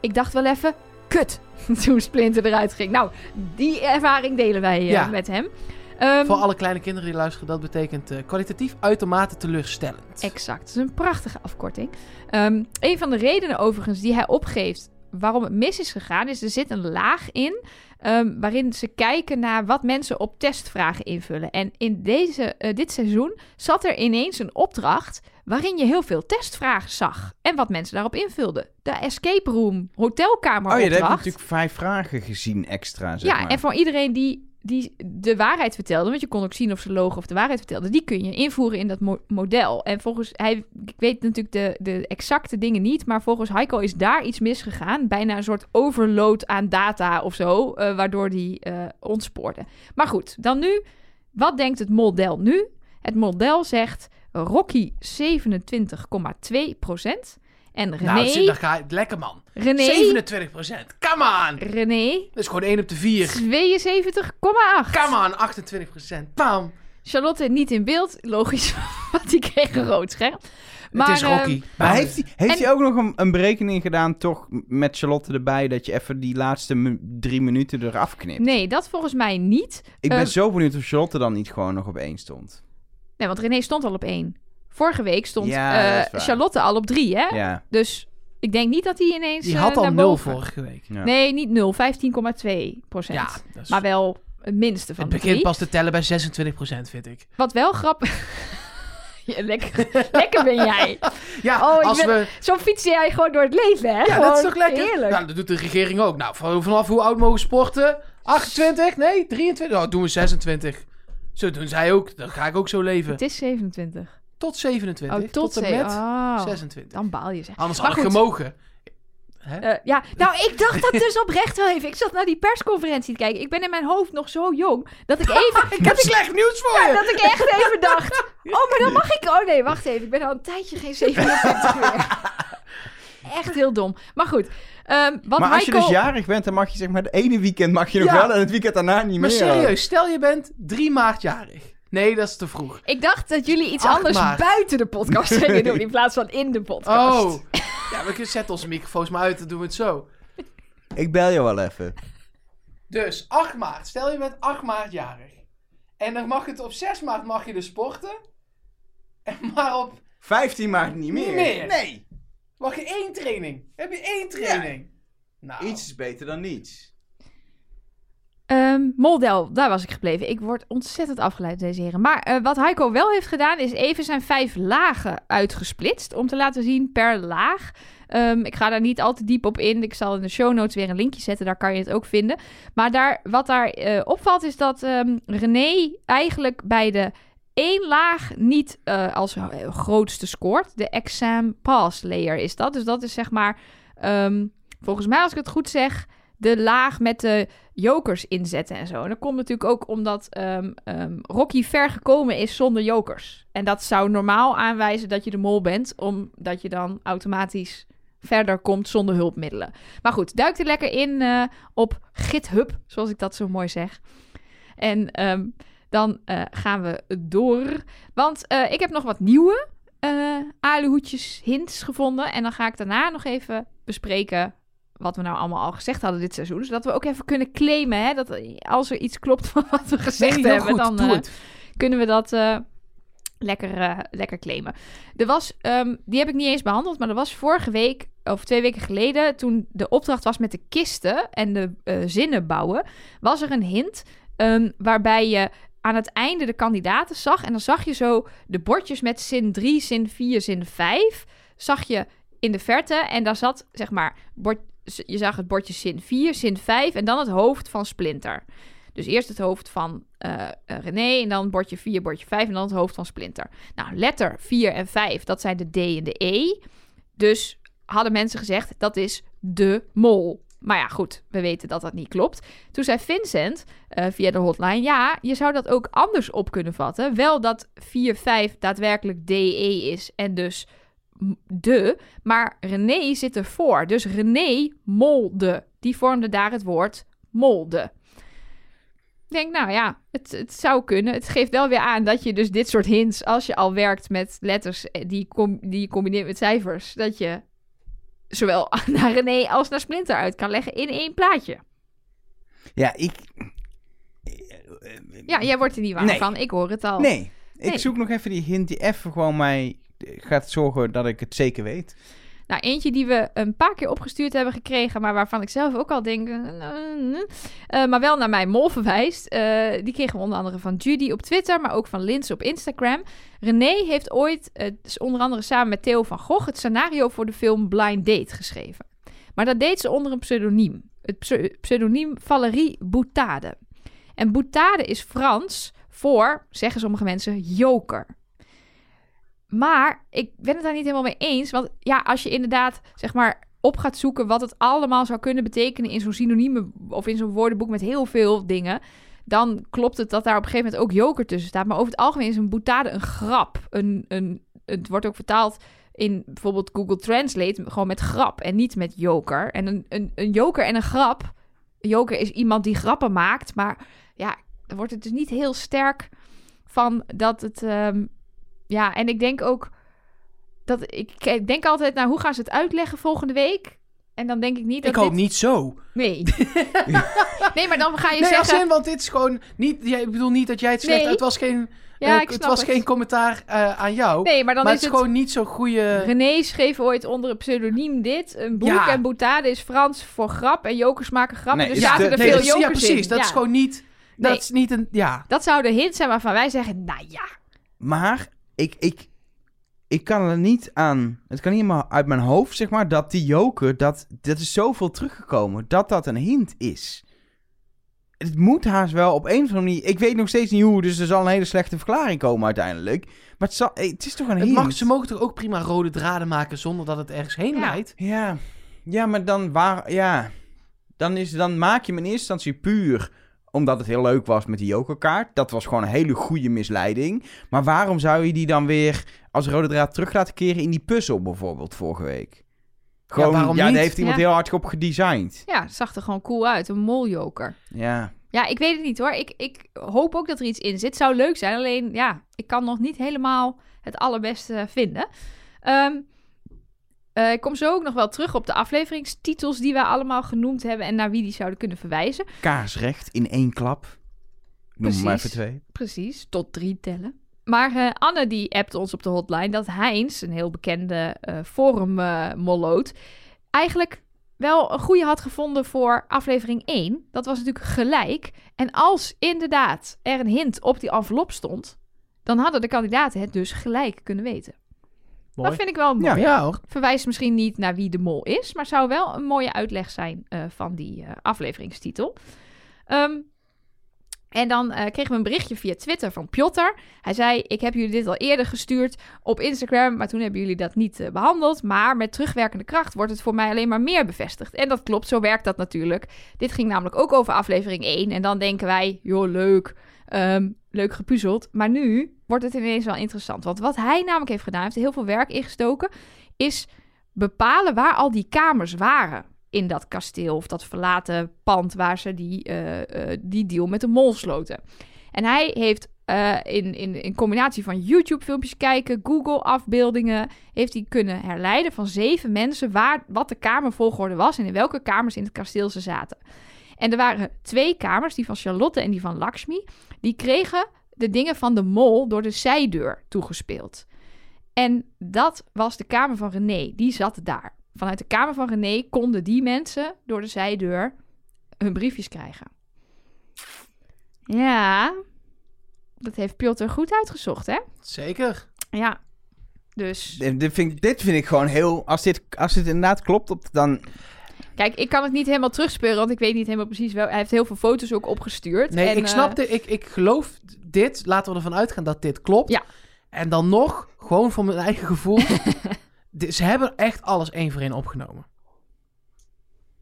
Ik dacht wel even, kut, toen Splinter eruit ging. Nou, die ervaring delen wij eh, Ja. met hem. Ehm, Voor alle kleine kinderen die luisteren, dat betekent eh, kwalitatief uitermate teleurstellend. Exact. Dat is een prachtige afkorting. Ehm, een van de redenen overigens die hij opgeeft waarom het mis is gegaan, is er zit een laag in ehm, waarin ze kijken naar wat mensen op testvragen invullen. En in deze, eh, dit seizoen zat er ineens een opdracht waarin je heel veel testvragen zag. En wat mensen daarop invulden. De escape room, hotelkamer Oh ja, daar heb je natuurlijk vijf vragen gezien extra, zeg Ja, maar. en voor iedereen die, die de waarheid vertelde, want je kon ook zien of ze logen of de waarheid vertelde, die kun je invoeren in dat mo- model. En volgens hij, ik weet natuurlijk de, de exacte dingen niet, maar volgens Heiko is daar iets misgegaan. Bijna een soort overload aan data of zo, eh, waardoor die eh ontspoorde. Maar goed, dan nu, wat denkt het model nu? Het model zegt Rocky 27,2 En René, Nou, zit- dan ga je, lekker man. René, 27% Come on! René Dat is gewoon 1 op de 4. 72,8. Come on, 28% Bam! Charlotte niet in beeld, logisch, want die kreeg een rood scherm. Maar, het is ehm, Rocky. Maar heeft hij, heeft En- hij ook nog een, een berekening gedaan, toch met Charlotte erbij, dat je even die laatste drie minuten eraf knipt? nee, dat volgens mij niet. Ik ben Ehm, zo benieuwd of Charlotte dan niet gewoon nog op één stond. Nee, want René stond al op één. Vorige week stond Ja, eh. Charlotte al op drie, hè? Ja. Dus ik denk niet dat hij ineens Die eh, had al naar 0 boven- vorige week. ja. Nee, niet 0, 15,2 procent. Ja, is- Maar wel het minste van het de begint drie. pas te tellen bij 26% vind ik. Wat wel grappig... Ja, lekker, lekker ben jij. Ja, Oh, als ben- we... Zo fiets jij gewoon door het leven, hè? Ja, Gewoon dat is toch lekker? Heerlijk. Nou, dat doet de regering ook. Nou, van- vanaf hoe oud mogen sporten? 28? Nee, 23? Nou, doen we 26. Zo doen zij ook. Dan ga ik ook zo leven. Het is 27. Tot 27. Oh, tot, en ze- met oh, 26. Dan baal je, zeg. Anders Maar had ik goed. gemogen. Hè? Eh, ja, nou, ik dacht dat dus oprecht wel even. Ik zat naar die persconferentie te kijken. Ik ben in mijn hoofd nog zo jong dat ik even. ik heb slecht nieuws voor Ja, je. dat ik echt even dacht. Oh, maar dan mag ik. Oh nee, wacht even. Ik ben al een tijdje geen 27 meer. Echt heel dom. Maar goed. ehm, wat maar als je dus jarig bent, dan mag je zeg maar het ene weekend mag je nog Ja. wel en het weekend daarna niet Maar meer. serieus, stel je bent 3 maart jarig. Nee, dat is te vroeg. Ik dacht dat jullie iets 8 anders buiten de podcast gingen doen in plaats van in de podcast. Oh. Ja, we kunnen zetten onze microfoons maar uit, dan doen we het zo. Ik bel je wel even. Dus 8 maart. Stel je bent 8 maart jarig. En dan mag het op 6 maart mag je dus sporten. En maar op 15 maart niet meer. Niet meer. Nee. mag je één training. Heb je één training? Nou, Iets is beter dan niets. Ehm, Moldel, daar was ik gebleven. Ik word ontzettend afgeleid deze heren. Maar eh, wat Heiko wel heeft gedaan, is even zijn vijf lagen uitgesplitst. Om te laten zien per laag. Ehm, ik ga daar niet al te diep op in. Ik zal in de show notes weer een linkje zetten. Daar kan je het ook vinden. Maar daar, wat daar eh, opvalt, is dat ehm, René eigenlijk bij de één laag niet eh, als grootste scoort. De exam pass layer is dat. Dus dat is zeg maar volgens mij als ik het goed zeg, de laag met de jokers inzetten en zo. En dat komt natuurlijk ook omdat ehm, ehm, Rocky ver gekomen is zonder jokers. En dat zou normaal aanwijzen dat je de mol bent, omdat je dan automatisch verder komt zonder hulpmiddelen. Maar goed, duik er lekker in eh, op GitHub, zoals ik dat zo mooi zeg. En ehm, dan eh, gaan we door. Want eh, ik heb nog wat nieuwe uh, aluhoedjes hints gevonden. En dan ga ik daarna nog even bespreken wat we nou allemaal al gezegd hadden dit seizoen. Zodat we ook even kunnen claimen hè, dat als er iets klopt van wat we gezegd Nee, hebben, goed, dan eh, kunnen we dat eh, lekker, eh, lekker claimen. Er was, ehm, die heb ik niet eens behandeld, maar er was vorige week of twee weken geleden, toen de opdracht was met de kisten en de zinnen bouwen, was er een hint ehm, waarbij je aan het einde de kandidaten zag. En dan zag je zo de bordjes met zin 3, zin 4, zin 5. Zag je in de verte. En daar zat, zeg maar, bord, je zag het bordje zin 4, zin 5 en dan het hoofd van Splinter. Dus eerst het hoofd van eh, René en dan bordje 4, bordje 5 en dan het hoofd van Splinter. Nou, letter 4 en 5, dat zijn de D en de E. Dus hadden mensen gezegd, dat is de mol. Maar ja, goed, we weten dat dat niet klopt. Toen zei Vincent eh, via de hotline, ja, je zou dat ook anders op kunnen vatten. Wel dat 4-5 daadwerkelijk DE is en dus de, maar René zit ervoor. Dus René molde. Die vormde daar het woord molde. Ik denk, nou ja, het, het zou kunnen. Het geeft wel weer aan dat je dus dit soort hints, als je al werkt met letters eh, die, com die je combineert met cijfers, dat je zowel naar René als naar Splinter uit kan leggen in één plaatje. Ja, ik... Ja, jij wordt er niet waar Nee. van. Ik hoor het al. Nee, ik Nee. zoek nog even die hint die even gewoon mij gaat zorgen dat ik het zeker weet. Nou, eentje die we een paar keer opgestuurd hebben gekregen, maar waarvan ik zelf ook al denk, eh, eh, maar wel naar mijn mol verwijst. Eh, die kregen we onder andere van Judy op Twitter, maar ook van Lins op Instagram. René heeft ooit, onder andere samen met Theo van Gogh, het scenario voor de film Blind Date geschreven. Maar dat deed ze onder een pseudoniem. Het pse- pseudoniem Valérie Boutade. En Boutade is Frans voor, zeggen sommige mensen, joker. Maar ik ben het daar niet helemaal mee eens. Want ja, als je inderdaad zeg maar op gaat zoeken wat het allemaal zou kunnen betekenen in zo'n synonieme of in zo'n woordenboek met heel veel dingen, dan klopt het dat daar op een gegeven moment ook joker tussen staat. Maar over het algemeen is een boutade een grap. Een, een, het wordt ook vertaald in bijvoorbeeld Google Translate gewoon met grap en niet met joker. En een, een, een joker en een grap. Joker is iemand die grappen maakt, maar ja, dan wordt het dus niet heel sterk van dat het. ehm, ja, en ik denk ook dat ik, ik denk altijd, nou, hoe gaan ze het uitleggen volgende week? En dan denk ik niet dat Ik hoop dit- niet zo. Nee. nee, maar dan ga je Nee, als zeggen. in, want dit is gewoon niet... Ja, ik bedoel niet dat jij het slecht... Nee. Het was geen, Ja, eh, ik het was het. geen commentaar eh, aan jou. Nee, maar dan maar is het is het. gewoon niet zo'n goede... René schreef ooit onder een pseudoniem dit. Een boek Ja. en boutade is Frans voor grap. En jokers maken grappen. Nee, dus ja, zaten de- er nee, veel jokers Ja, precies. in. Dat Ja. is gewoon niet... Dat Nee. is niet een... Ja. Dat zou de hint zijn waarvan wij zeggen, nou ja. Maar ik, ik, ik kan er niet aan... Het kan niet helemaal uit mijn hoofd, zeg maar, dat die joker... Dat, dat is zoveel teruggekomen, dat dat een hint is. Het moet haast wel op een of andere manier... Ik weet nog steeds niet hoe, dus er zal een hele slechte verklaring komen uiteindelijk. Maar het, zal, eh, het is toch een Het hint? mag, ze mogen toch ook prima rode draden maken zonder dat het ergens heen Ja. leidt? Ja, ja, maar dan waar, ja, dan, is, dan maak je hem in eerste instantie puur omdat het heel leuk was met die jokerkaart. Dat was gewoon een hele goede misleiding. Maar waarom zou je die dan weer als rode draad terug laten keren in die puzzel bijvoorbeeld vorige week? Gewoon, ja, waarom daar heeft iemand Ja. heel hard op gedesigned. Ja, het zag er gewoon cool uit. Een moljoker. Ja, Ja, ik weet het niet hoor. Ik, ik hoop ook dat er iets in zit. Zou leuk zijn. Alleen, ja, ik kan nog niet helemaal het allerbeste vinden. Ehm, eh, ik kom zo ook nog wel terug op de afleveringstitels die wij allemaal genoemd hebben en naar wie die zouden kunnen verwijzen. kaarsrecht in één klap. Noem er maar even Precies. twee. Precies, tot drie tellen. Maar eh, Anne die appte ons op de hotline dat Heinz, een heel bekende forum molloot, eigenlijk wel een goede had gevonden voor aflevering 1. Dat was natuurlijk gelijk. En als inderdaad er een hint op die envelop stond, dan hadden de kandidaten het dus gelijk kunnen weten. Mooi. Dat vind ik wel mooi. Ja. Ja hoor. Verwijst misschien niet naar wie de mol is, maar zou wel een mooie uitleg zijn eh, van die eh, afleveringstitel. Ehm, En dan eh, kregen we een berichtje via Twitter van Piotr. Hij zei: Ik heb jullie dit al eerder gestuurd op Instagram, maar toen hebben jullie dat niet eh, behandeld. Maar met terugwerkende kracht wordt het voor mij alleen maar meer bevestigd. En dat klopt, zo werkt dat natuurlijk. Dit ging namelijk ook over aflevering 1. En dan denken wij: joh, leuk. ehm, leuk gepuzzeld. Maar nu wordt het ineens wel interessant. Want wat hij namelijk heeft gedaan, heeft heel veel werk ingestoken, is bepalen waar al die kamers waren in dat kasteel of dat verlaten pand waar ze die, eh, eh, die deal met de mol sloten. En hij heeft eh, in, in, in combinatie van YouTube-filmpjes kijken, Google-afbeeldingen, heeft hij kunnen herleiden van zeven mensen waar, wat de kamervolgorde was en in welke kamers in het kasteel ze zaten. En er waren twee kamers, die van Charlotte en die van Lakshmi, die kregen de dingen van de mol door de zijdeur toegespeeld. En dat was de kamer van René, die zat daar. Vanuit de kamer van René konden die mensen door de zijdeur hun briefjes krijgen. Ja, dat heeft Piotr goed uitgezocht, hè? Zeker. Ja, dus... Dit dit vind, ik- dit vind ik gewoon heel... Als dit, als dit inderdaad klopt, op- dan... Kijk, ik kan het niet helemaal terugspeuren, want ik weet niet helemaal precies wel. Hij heeft heel veel foto's ook opgestuurd. Nee, En, ik eh, snap dit. Ik, ik geloof dit. Laten we ervan uitgaan dat dit klopt. Ja. En dan nog, gewoon voor mijn eigen gevoel. ze hebben echt alles één voor één opgenomen.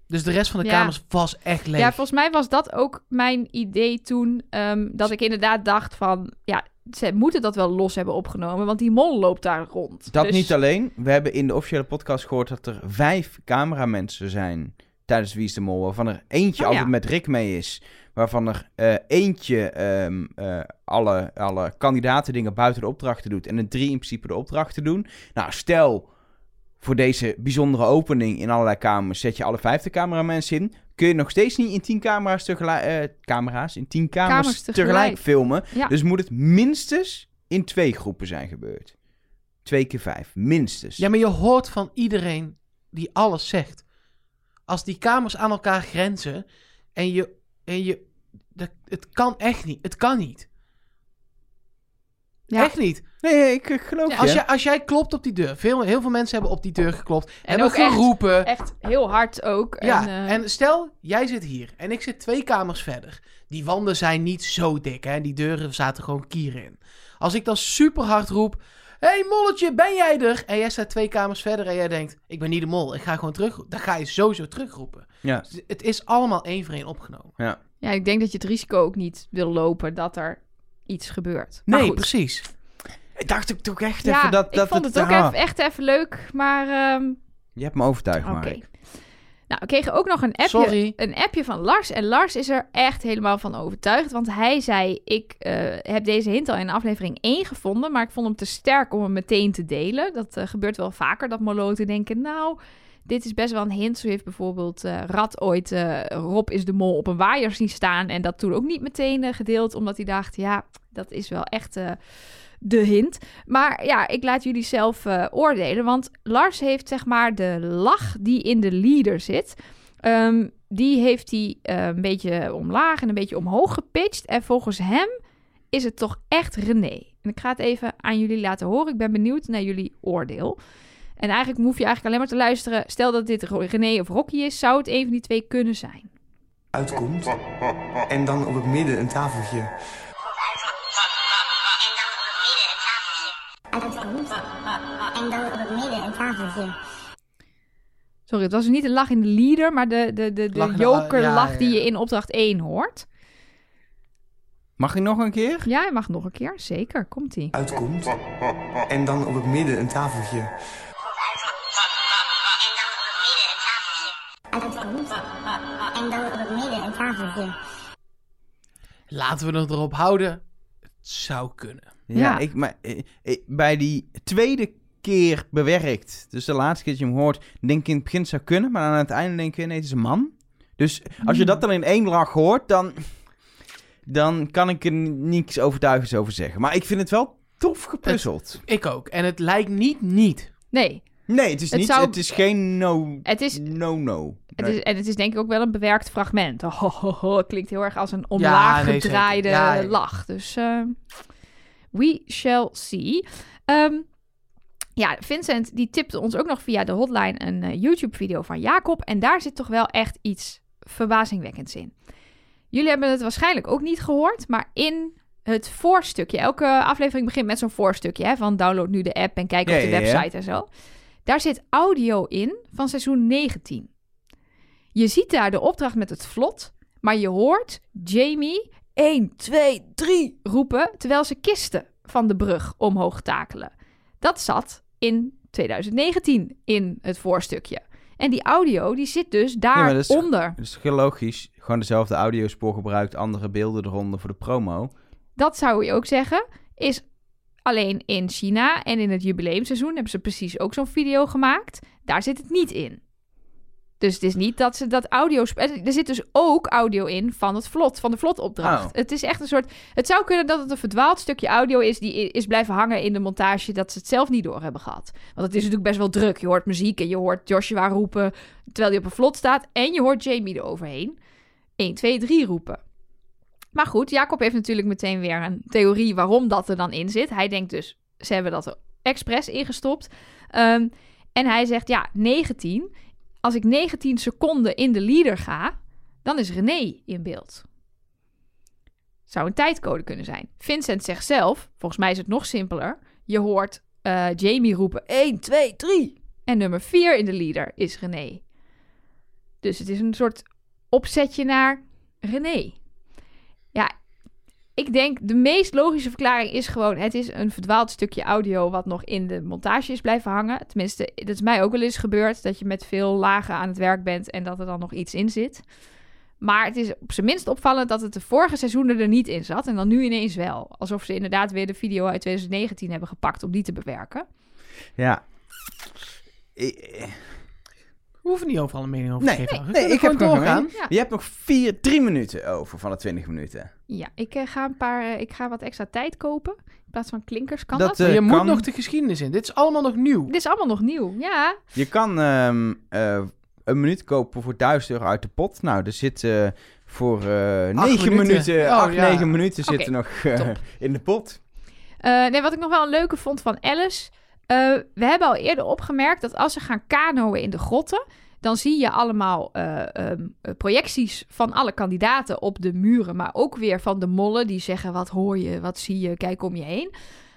Dus de rest van de Ja. kamers was echt leeg. Ja, volgens mij was dat ook mijn idee toen. ehm, dat ik inderdaad dacht van... Ja, ze moeten dat wel los hebben opgenomen. Want die mol loopt daar rond. Dat Dus- niet alleen. We hebben in de officiële podcast gehoord dat er vijf cameramensen zijn tijdens Wie is de Mol. Waarvan er eentje Oh, ja. altijd met Rick mee is. Waarvan er eh, eentje ehm, eh, alle, alle kandidaten dingen buiten de opdrachten doet. En er drie in principe de opdrachten doen. Nou, stel voor deze bijzondere opening in allerlei kamers zet je alle vijfde cameramensen in. Kun je nog steeds niet in tien camera's tegelijk, eh, camera's, in tien kamers, Kamers tegelijk. tegelijk. filmen. Ja. Dus moet het minstens in twee groepen zijn gebeurd. Twee keer vijf, minstens. Ja, maar je hoort van iedereen die alles zegt. Als die kamers aan elkaar grenzen en je... En je dat, het kan echt niet. Het kan niet. Ja. Echt niet. Nee, ik, ik geloof Ja, je. Als, jij, als jij klopt op die deur. Veel, heel veel mensen hebben op die deur geklopt. hebben ook geroepen. Echt heel hard ook. Ja, en, eh, en stel, jij zit hier en ik zit twee kamers verder. Die wanden zijn niet zo dik, hè. Die deuren zaten gewoon kieren in. Als ik dan super hard roep... hey, molletje, ben jij er? En jij staat twee kamers verder en jij denkt... Ik ben niet de mol, ik ga gewoon terug... Dan ga je sowieso terugroepen. Ja. Dus het is allemaal één voor één opgenomen. ja, ik denk dat je het risico ook niet wil lopen dat er iets gebeurt. Maar Nee, goed. precies. Ik dacht ook toch echt Ja, even dat, dat ik vond het, ook ah, even, echt even leuk, maar... ehm, Je hebt me overtuigd, Oké. Mark. Nou, we kregen ook nog een appje, Sorry. een appje van Lars. En Lars is er echt helemaal van overtuigd. Want hij zei, ik eh, heb deze hint al in aflevering 1 gevonden. Maar ik vond hem te sterk om hem meteen te delen. Dat eh, gebeurt wel vaker, dat moloten denken... Nou, dit is best wel een hint. Zo heeft bijvoorbeeld eh Rad ooit eh, Rob is de mol op een waaier zien staan. En dat toen ook niet meteen gedeeld. Omdat hij dacht, ja, dat is wel echt... de hint. Maar ja, ik laat jullie zelf eh, oordelen. Want Lars heeft zeg maar de lach die in de leader zit. ehm, die heeft hij eh, een beetje omlaag en een beetje omhoog gepitcht. En volgens hem is het toch echt René. En ik ga het even aan jullie laten horen. Ik ben benieuwd naar jullie oordeel. En eigenlijk hoef je eigenlijk alleen maar te luisteren. Stel dat dit René of Rocky is, zou het een van die twee kunnen zijn. uitkomt. En dan op het midden een tafeltje. Sorry, het was dus niet de lach in de leader, maar de, de, de, Lach de de- jokerlach ja, die ja. je in opdracht 1 hoort. Mag ik nog een keer? Ja, je mag nog een keer. Zeker, komt-ie. Uitkomt. En dan op het midden een tafeltje. Uitkomt. En dan op het midden een tafeltje. Laten we het erop houden. Het zou kunnen. Ja, Ja. Ik, maar, eh, eh, bij die tweede keer bewerkt, dus de laatste keer dat je hem hoort, denk ik in het begin zou kunnen, maar aan het einde denk je, nee, het is een man. Dus als je dat dan in één lach hoort, dan, dan kan ik er niets overtuigends over zeggen. Maar ik vind het wel tof gepuzzeld. Ik ook. En het lijkt niet niet. Nee, Nee, het is, Het niet, zou- het is geen no, het is, no, no. het Nee. is, en het is denk ik ook wel een bewerkt fragment. Oh, ho, ho, ho, het klinkt heel erg als een omlaag nee, gedraaide Ja, ja. lach. Dus eh, we shall see. Ehm, ja, Vincent die tipte ons ook nog via de hotline een eh, YouTube-video van Jacob. En daar zit toch wel echt iets verbazingwekkends in. Jullie hebben het waarschijnlijk ook niet gehoord, maar in het voorstukje, elke aflevering begint met zo'n voorstukje hè, van download nu de app en kijk Ja, op de ja, ja. website en zo. Daar zit audio in van seizoen 19. Je ziet daar de opdracht met het vlot, maar je hoort Jamie 1, 2, 3 roepen terwijl ze kisten van de brug omhoog takelen. Dat zat in 2019 in het voorstukje. En die audio die zit dus daaronder. Dat is heel logisch. Gewoon dezelfde audiospoor gebruikt, andere beelden eronder voor de promo. Dat zou je ook zeggen. Is alleen in China en in het jubileumseizoen hebben ze precies ook zo'n video gemaakt. Daar zit het niet in. Dus het is niet dat ze dat audio... Er zit dus ook audio in van het vlot, van de vlotopdracht. Oh. Het is echt een soort... Het zou kunnen dat het een verdwaald stukje audio is... die is blijven hangen in de montage... dat ze het zelf niet door hebben gehad. Want het is natuurlijk best wel druk. Je hoort muziek en je hoort Joshua roepen... terwijl hij op een vlot staat. En je hoort Jamie eroverheen. 1, 2, 3 roepen. Maar goed, Jacob heeft natuurlijk meteen weer een theorie waarom dat er dan in zit. Hij denkt dus, ze hebben dat er expres ingestopt. Ehm, en hij zegt, ja, 19. Als ik 19 seconden in de leader ga, dan is René in beeld. Zou een tijdcode kunnen zijn. Vincent zegt zelf, volgens mij is het nog simpeler. Je hoort eh, Jamie roepen 1, 2, 3. En nummer 4 in de leader is René. Dus het is een soort opzetje naar René. Ja, ik denk de meest logische verklaring is gewoon: het is een verdwaald stukje audio wat nog in de montage is blijven hangen. Tenminste, dat is mij ook wel eens gebeurd dat je met veel lagen aan het werk bent en dat er dan nog iets in zit. Maar het is op zijn minst opvallend dat het de vorige seizoenen er niet in zat en dan nu ineens wel. Alsof ze inderdaad weer de video uit 2019 hebben gepakt om die te bewerken. Ja. We hoeven niet overal een mening over Nee, te geven. Nee, kunnen ik heb doorgaan. een. Je hebt nog vier, drie minuten over van de twintig minuten. Ja, ik eh, ga een paar, eh, ik ga wat extra tijd kopen in plaats van klinkers. Kan Dat, dat? eh, je moet nog de geschiedenis in. Dit is allemaal nog nieuw. Dit is allemaal nog nieuw. Ja, Je kan ehm, eh, een minuut kopen voor 1000 euro uit de pot. Nou, er zit eh, voor eh negen minuten. minuten, Oh, acht, ja. negen minuten Oké, zitten nog eh, in de pot. Eh, nee, wat ik nog wel een leuke vond van Alice. Eh, we hebben al eerder opgemerkt dat als ze gaan kanoën in de grotten. dan zie je allemaal eh, ehm, eh, projecties van alle kandidaten op de muren. maar ook weer van de mollen die zeggen: wat hoor je, wat zie je, kijk om je heen.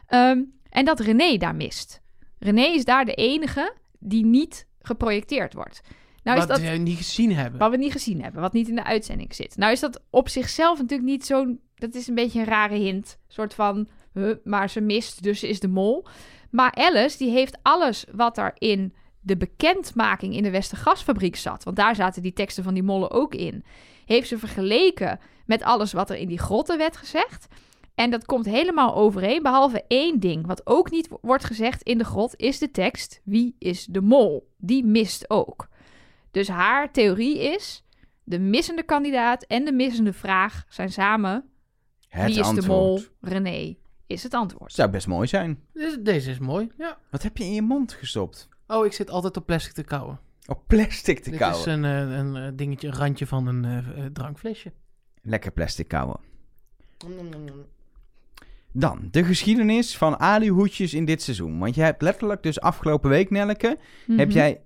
Ehm, en dat René daar mist. René is daar de enige die niet geprojecteerd wordt. Nou is wat dat we niet gezien hebben. wat we niet gezien hebben, wat niet in de uitzending zit. Nou is dat op zichzelf natuurlijk niet zo'n... Dat is een beetje een rare hint. Een soort van, huh, maar ze mist, dus ze is de mol. Maar Alice, die heeft alles wat er in de bekendmaking in de Westergasfabriek zat... want daar zaten die teksten van die mollen ook in... heeft ze vergeleken met alles wat er in die grotten werd gezegd... En dat komt helemaal overeen, behalve één ding. Wat ook niet wo- wordt gezegd in de grot, is de tekst: Wie is de mol? Die mist ook. Dus haar theorie is: de missende kandidaat en de missende vraag zijn samen. Het wie is antwoord. de mol? René is het antwoord. Zou best mooi zijn. Deze, deze is mooi. Ja. Wat heb je in je mond gestopt? Oh, ik zit altijd op plastic te kauwen. Op plastic te Dit kauwen. is een, eh, een eh, dingetje, een randje van een eh, drankflesje. Lekker plastic kauwen. Dan, de geschiedenis van aluhoedjes in dit seizoen. Want je hebt letterlijk dus afgelopen week, Nelleke, heb Mhm. jij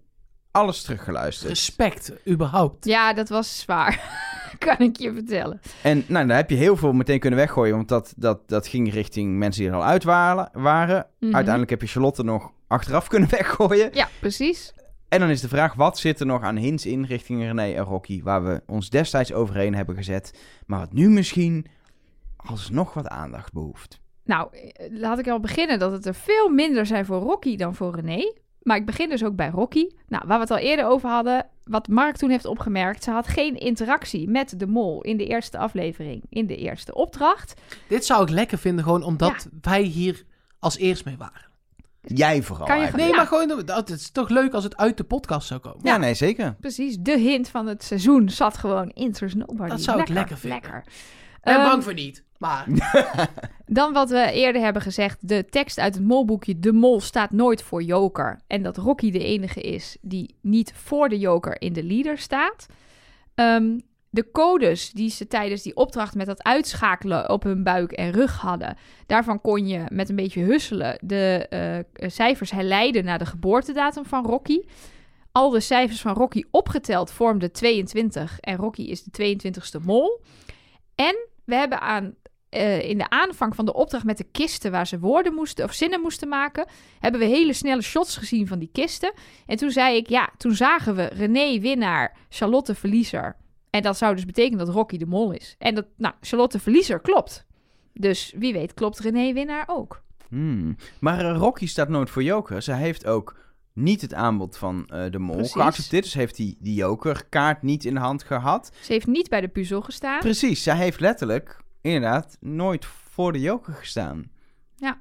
alles teruggeluisterd. Respect, überhaupt. Ja, dat was zwaar. kan ik je vertellen. En nou, daar heb je heel veel meteen kunnen weggooien, want dat, dat, dat ging richting mensen die er al uit waren. waren. Mhm. Uiteindelijk heb je Charlotte nog achteraf kunnen weggooien. Ja, precies. En dan is de vraag, wat zit er nog aan hints in richting René en Rocky, waar we ons destijds overheen hebben gezet, maar wat nu misschien alsnog wat aandacht behoeft. Nou, eh, laat ik al beginnen dat het er veel minder zijn voor Rocky dan voor René. Maar ik begin dus ook bij Rocky. Nou, waar we het al eerder over hadden, wat Mark toen heeft opgemerkt, ze had geen interactie met de mol in de eerste aflevering, in de eerste opdracht. Dit zou ik lekker vinden, gewoon omdat wij hier als eerst mee waren. Jij vooral Kan je eigenlijk. Nee, Ja. maar gewoon, dat- het is toch leuk als het uit de podcast zou komen. Ja, nee, zeker. Precies, de hint van het seizoen zat gewoon in Nobody. Dat zou ik lekker vinden. Lekker. Ben Ehm, bang voor niet, maar... Dan wat we eerder hebben gezegd, de tekst uit het molboekje De Mol staat nooit voor Joker. En dat Rocky de enige is die niet voor de Joker in de leader staat. Ehm, de codes die ze tijdens die opdracht met dat uitschakelen op hun buik en rug hadden, daarvan kon je met een beetje husselen de eh, cijfers herleiden naar de geboortedatum van Rocky. Al de cijfers van Rocky opgeteld vormden 22 en Rocky is de 22ste mol. En we hebben aan, eh, in de aanvang van de opdracht met de kisten waar ze woorden moesten of zinnen moesten maken, hebben we hele snelle shots gezien van die kisten. En toen zei ik, ja, toen zagen we René winnaar, Charlotte verliezer. En dat zou dus betekenen dat Rocky de mol is. En dat, nou, Charlotte verliezer klopt. Dus wie weet klopt René winnaar ook. Hmm. Maar eh, Rocky staat nooit voor Joker. Zij heeft ook niet het aanbod van eh, de mol Precies. geaccepteerd. Dus heeft die, die Joker-kaart niet in de hand gehad. Ze heeft niet bij de puzzel gestaan. Precies, zij heeft letterlijk inderdaad nooit voor de Joker gestaan. Ja.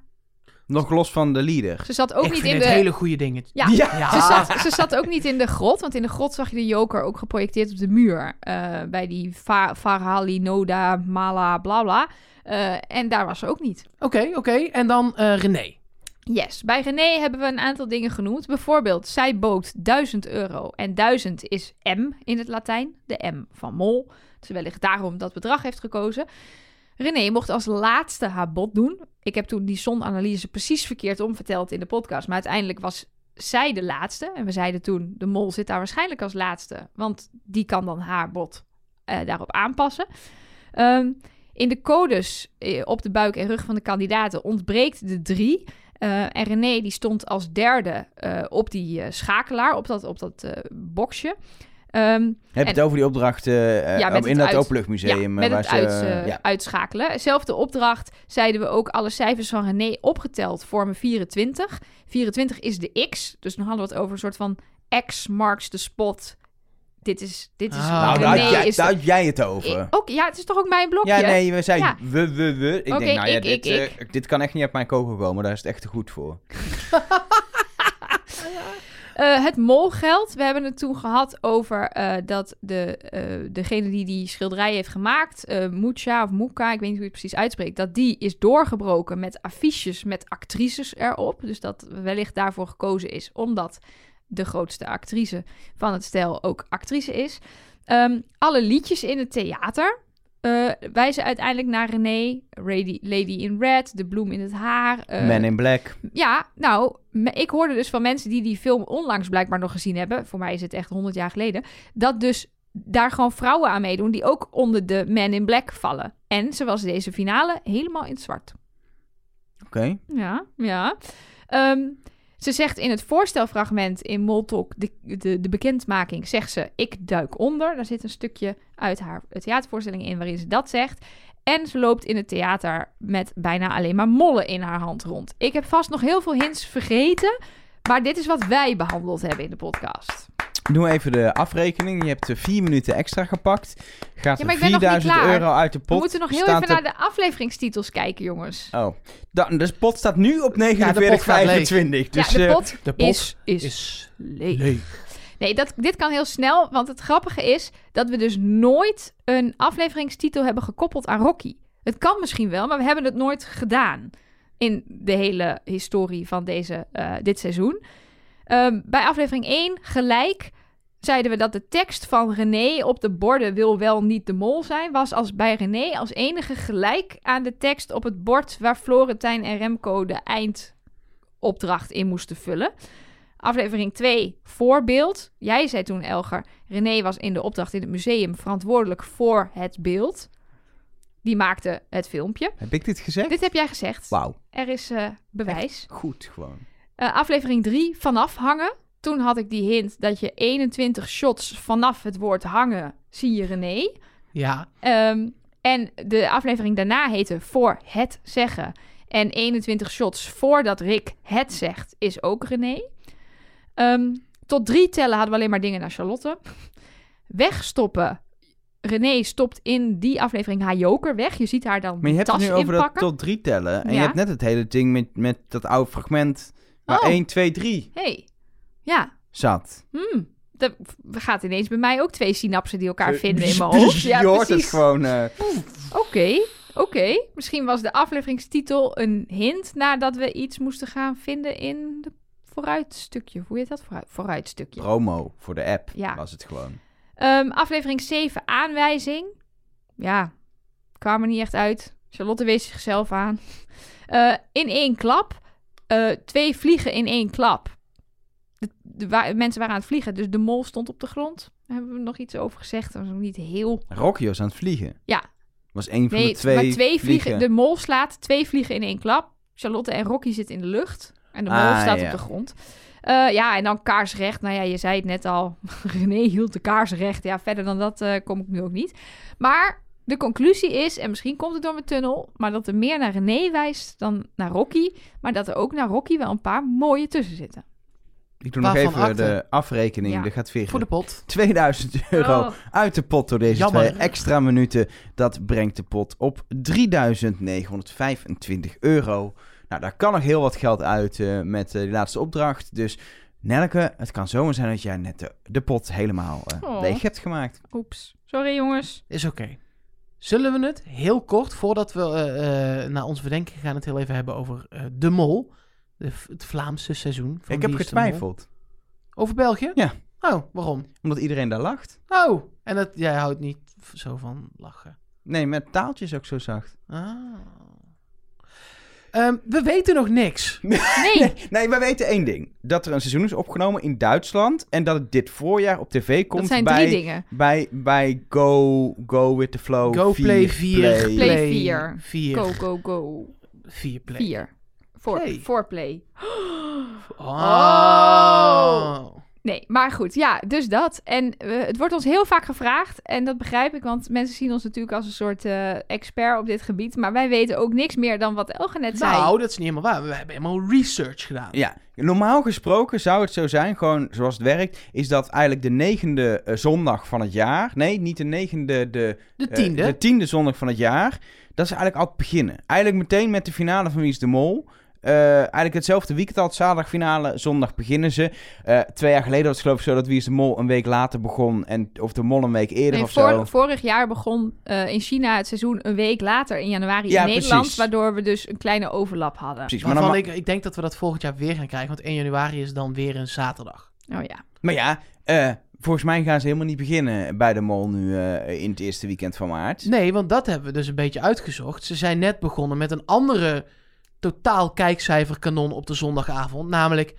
Nog los van de leader. Ze zat ook ik niet vind in het de... hele goede dingen. Ja, Ja. Ze, zat, ze zat ook niet in de grot, want in de grot zag je de joker ook geprojecteerd op de muur. eh, bij die Farhali, Noda, Mala, bla bla. Eh, en daar was ze ook niet. Oké, oké. En dan eh, René. Yes, bij René hebben we een aantal dingen genoemd. Bijvoorbeeld, zij bood 1000 euro. En 1000 is M in het Latijn, de M van Mol. Dus wellicht daarom dat bedrag heeft gekozen. René mocht als laatste haar bod doen. Ik heb toen die zonanalyse precies verkeerd om verteld in de podcast. Maar uiteindelijk was zij de laatste. En we zeiden toen, de mol zit daar waarschijnlijk als laatste. Want die kan dan haar bod eh, daarop aanpassen. Ehm, in de codes eh, op de buik en rug van de kandidaten ontbreekt de drie. Eh, en René die stond als derde eh, op die eh, schakelaar, op dat, op dat eh, boxje. Ehm, Heb je het over die opdracht eh, Ja, eh, in het dat openluchtmuseum? ja, eh, met waar het ze, uit, eh, eh, ja. uitschakelen. Zelfde opdracht zeiden we ook alle cijfers van René opgeteld vormen 24. 24 is de X, dus dan hadden we het over een soort van X marks the spot. Dit is, dit is Ah. Nou, daar jij, is daar had jij het over. Ik- ook, ja, het is toch ook mijn blokje? Ja, nee, we zeiden Ja. we, we, we. Ik denk, nou ja, ik, dit, ik, eh, dit kan echt niet uit mijn kogel komen. Daar is het echt te goed voor. Eh, het molgeld. We hebben het toen gehad over eh, dat de, eh, degene die die schilderij heeft gemaakt, eh Mucha of Muka, ik weet niet hoe je het precies uitspreekt, dat die is doorgebroken met affiches met actrices erop. Dus dat wellicht daarvoor gekozen is, omdat de grootste actrice van het stel ook actrice is. Ehm, alle liedjes in het theater eh, wijzen uiteindelijk naar René, Lady, Lady in Red, De Bloem in het Haar. eh, Man in Black. ja, nou, ik hoorde dus van mensen die die film onlangs blijkbaar nog gezien hebben. Voor mij is het echt 100 jaar geleden. Dat dus daar gewoon vrouwen aan meedoen die ook onder de Man in Black vallen. En ze was deze finale helemaal in het zwart. Oké. Ja, ja. Ehm, ze zegt in het voorstelfragment in Moltok, de, de, de bekendmaking, zegt ze: Ik duik onder. Daar zit een stukje uit haar theatervoorstelling in waarin ze dat zegt. En ze loopt in het theater met bijna alleen maar mollen in haar hand rond. Ik heb vast nog heel veel hints vergeten. Maar dit is wat wij behandeld hebben in de podcast. Doe even de afrekening. Je hebt er vier minuten extra gepakt. Gaat Ja, maar er ik ben nog niet 4000 klaar. euro uit de pot. We moeten nog heel Staat even er- naar de afleveringstitels kijken, jongens. Oh, da, dus de pot staat nu op pot gaat 49,25. dus ja, de eh, pot, de pot is, is, is leeg. leeg. Nee, dat, dit kan heel snel, want het grappige is dat we dus nooit een afleveringstitel hebben gekoppeld aan Rocky. Het kan misschien wel, maar we hebben het nooit gedaan in de hele historie van deze, eh, dit seizoen. Ehm, bij aflevering 1, gelijk, zeiden we dat de tekst van René op de borden wil wel niet de mol zijn, was als bij René als enige gelijk aan de tekst op het bord waar Florentijn en Remco de eindopdracht in moesten vullen. Aflevering 2, voorbeeld. Jij zei toen, Elger, René was in de opdracht in het museum verantwoordelijk voor het beeld. Die maakte het filmpje. heb ik dit gezegd? Dit heb jij gezegd. Wauw, Er is eh, bewijs. goed gewoon. Eh, aflevering 3, vanaf hangen. Toen had ik die hint dat je 21 shots vanaf het woord hangen zie je René. Ja, Ehm, en de aflevering daarna heette Voor het zeggen. En 21 shots voordat Rick het zegt, is ook René. Ehm, tot drie tellen hadden we alleen maar dingen naar Charlotte. Wegstoppen. René stopt in die aflevering haar joker weg. Je ziet haar dan Maar je hebt het nu over dat tot drie tellen. En Ja. je hebt net het hele ding met, met dat oude fragment waar Oh. 1, 2, 3 hey. ja. zat. Hmm. Er gaat ineens bij mij ook twee synapsen die elkaar vinden in mijn hoofd. Ja, je hoort het precies. gewoon... eh, Oké, oké. Misschien was de afleveringstitel een hint nadat we iets moesten gaan vinden in de vooruitstukje. Hoe heet dat? Vooruit, vooruitstukje. promo voor de app Ja. was het gewoon. Ehm, aflevering 7, aanwijzing. Ja, kwam er niet echt uit. Charlotte wees zichzelf aan. Eh, in één klap. Eh, twee vliegen in één klap. De, de wa- mensen waren aan het vliegen, dus de mol stond op de grond. Daar hebben we nog iets over gezegd. Dat was nog niet heel... Rocky was aan het vliegen. Ja. Was één van Nee, de twee, maar twee vliegen. vliegen. De mol slaat twee vliegen in één klap. Charlotte en Rocky zitten in de lucht. En de mol Ah, staat ja. op de grond. Eh, ja, en dan kaarsrecht. Nou ja, je zei het net al. René hield de kaarsrecht. Ja, verder dan dat eh, kom ik nu ook niet. Maar de conclusie is, en misschien komt het door mijn tunnel... maar dat er meer naar René wijst dan naar Rocky. Maar dat er ook naar Rocky wel een paar mooie tussen zitten. Ik doe nog Waarvan even de afrekening. Ja. Er gaat weer Voor de pot. 2000 euro Oh. uit de pot door deze Jammer. twee extra minuten. Dat brengt de pot op 3925 euro. Nou, daar kan nog heel wat geld uit eh, met eh, die laatste opdracht. Dus Nelke, het kan zomaar zijn dat jij net de, de pot helemaal eh, Oh. leeg hebt gemaakt. Oeps. Sorry jongens. Is oké. Zullen we het heel kort, voordat we eh, eh, naar ons verdenking gaan, het heel even hebben over eh, De Mol. De, het Vlaamse seizoen. Van Ik heb getwijfeld. Over België? Ja. Oh, waarom? Omdat iedereen daar lacht. Oh, en dat, jij houdt niet zo van lachen. Nee, met taaltjes ook zo zacht. Ah. Ehm, we weten nog niks. Nee. Nee, we weten één ding. Dat er een seizoen is opgenomen in Duitsland. En dat het dit voorjaar op tv komt Dat zijn bij, drie dingen. bij, bij Go, Go With The Flow Go Play 4. Play. Play vier. 4. Go, go, go. 4 Play. Vier. Voor, Play. Voorplay. Oh. Nee, maar goed. Ja, dus dat. En eh, het wordt ons heel vaak gevraagd. En dat begrijp ik, want mensen zien ons natuurlijk als een soort eh, expert op dit gebied. Maar wij weten ook niks meer dan wat Elge net zei. Nou, dat is niet helemaal waar. We hebben helemaal research gedaan. Ja, normaal gesproken zou het zo zijn, gewoon zoals het werkt, is dat eigenlijk de negende eh, zondag van het jaar, nee, niet de negende, de, De tiende. de tiende zondag van het jaar, dat is eigenlijk altijd beginnen. Eigenlijk meteen met de finale van Wie is de Mol. Eh, eigenlijk hetzelfde weekend al, zaterdag finale, zondag beginnen ze. Eh, twee jaar geleden was het geloof ik zo dat Wie is de Mol een week later begon, en, of de Mol een week eerder Nee, of zo. voor, vorig jaar begon eh, in China het seizoen een week later in januari Ja, in Nederland. precies. waardoor we dus een kleine overlap hadden. Precies, maar, dan Waarvan ik, ik denk dat we dat volgend jaar weer gaan krijgen. Want 1 januari is dan weer een zaterdag. Oh ja. maar ja, eh, volgens mij gaan ze helemaal niet beginnen bij de Mol nu eh, in het eerste weekend van maart. Nee, want dat hebben we dus een beetje uitgezocht. Ze zijn net begonnen met een andere totaal kijkcijferkanon op de zondagavond. Namelijk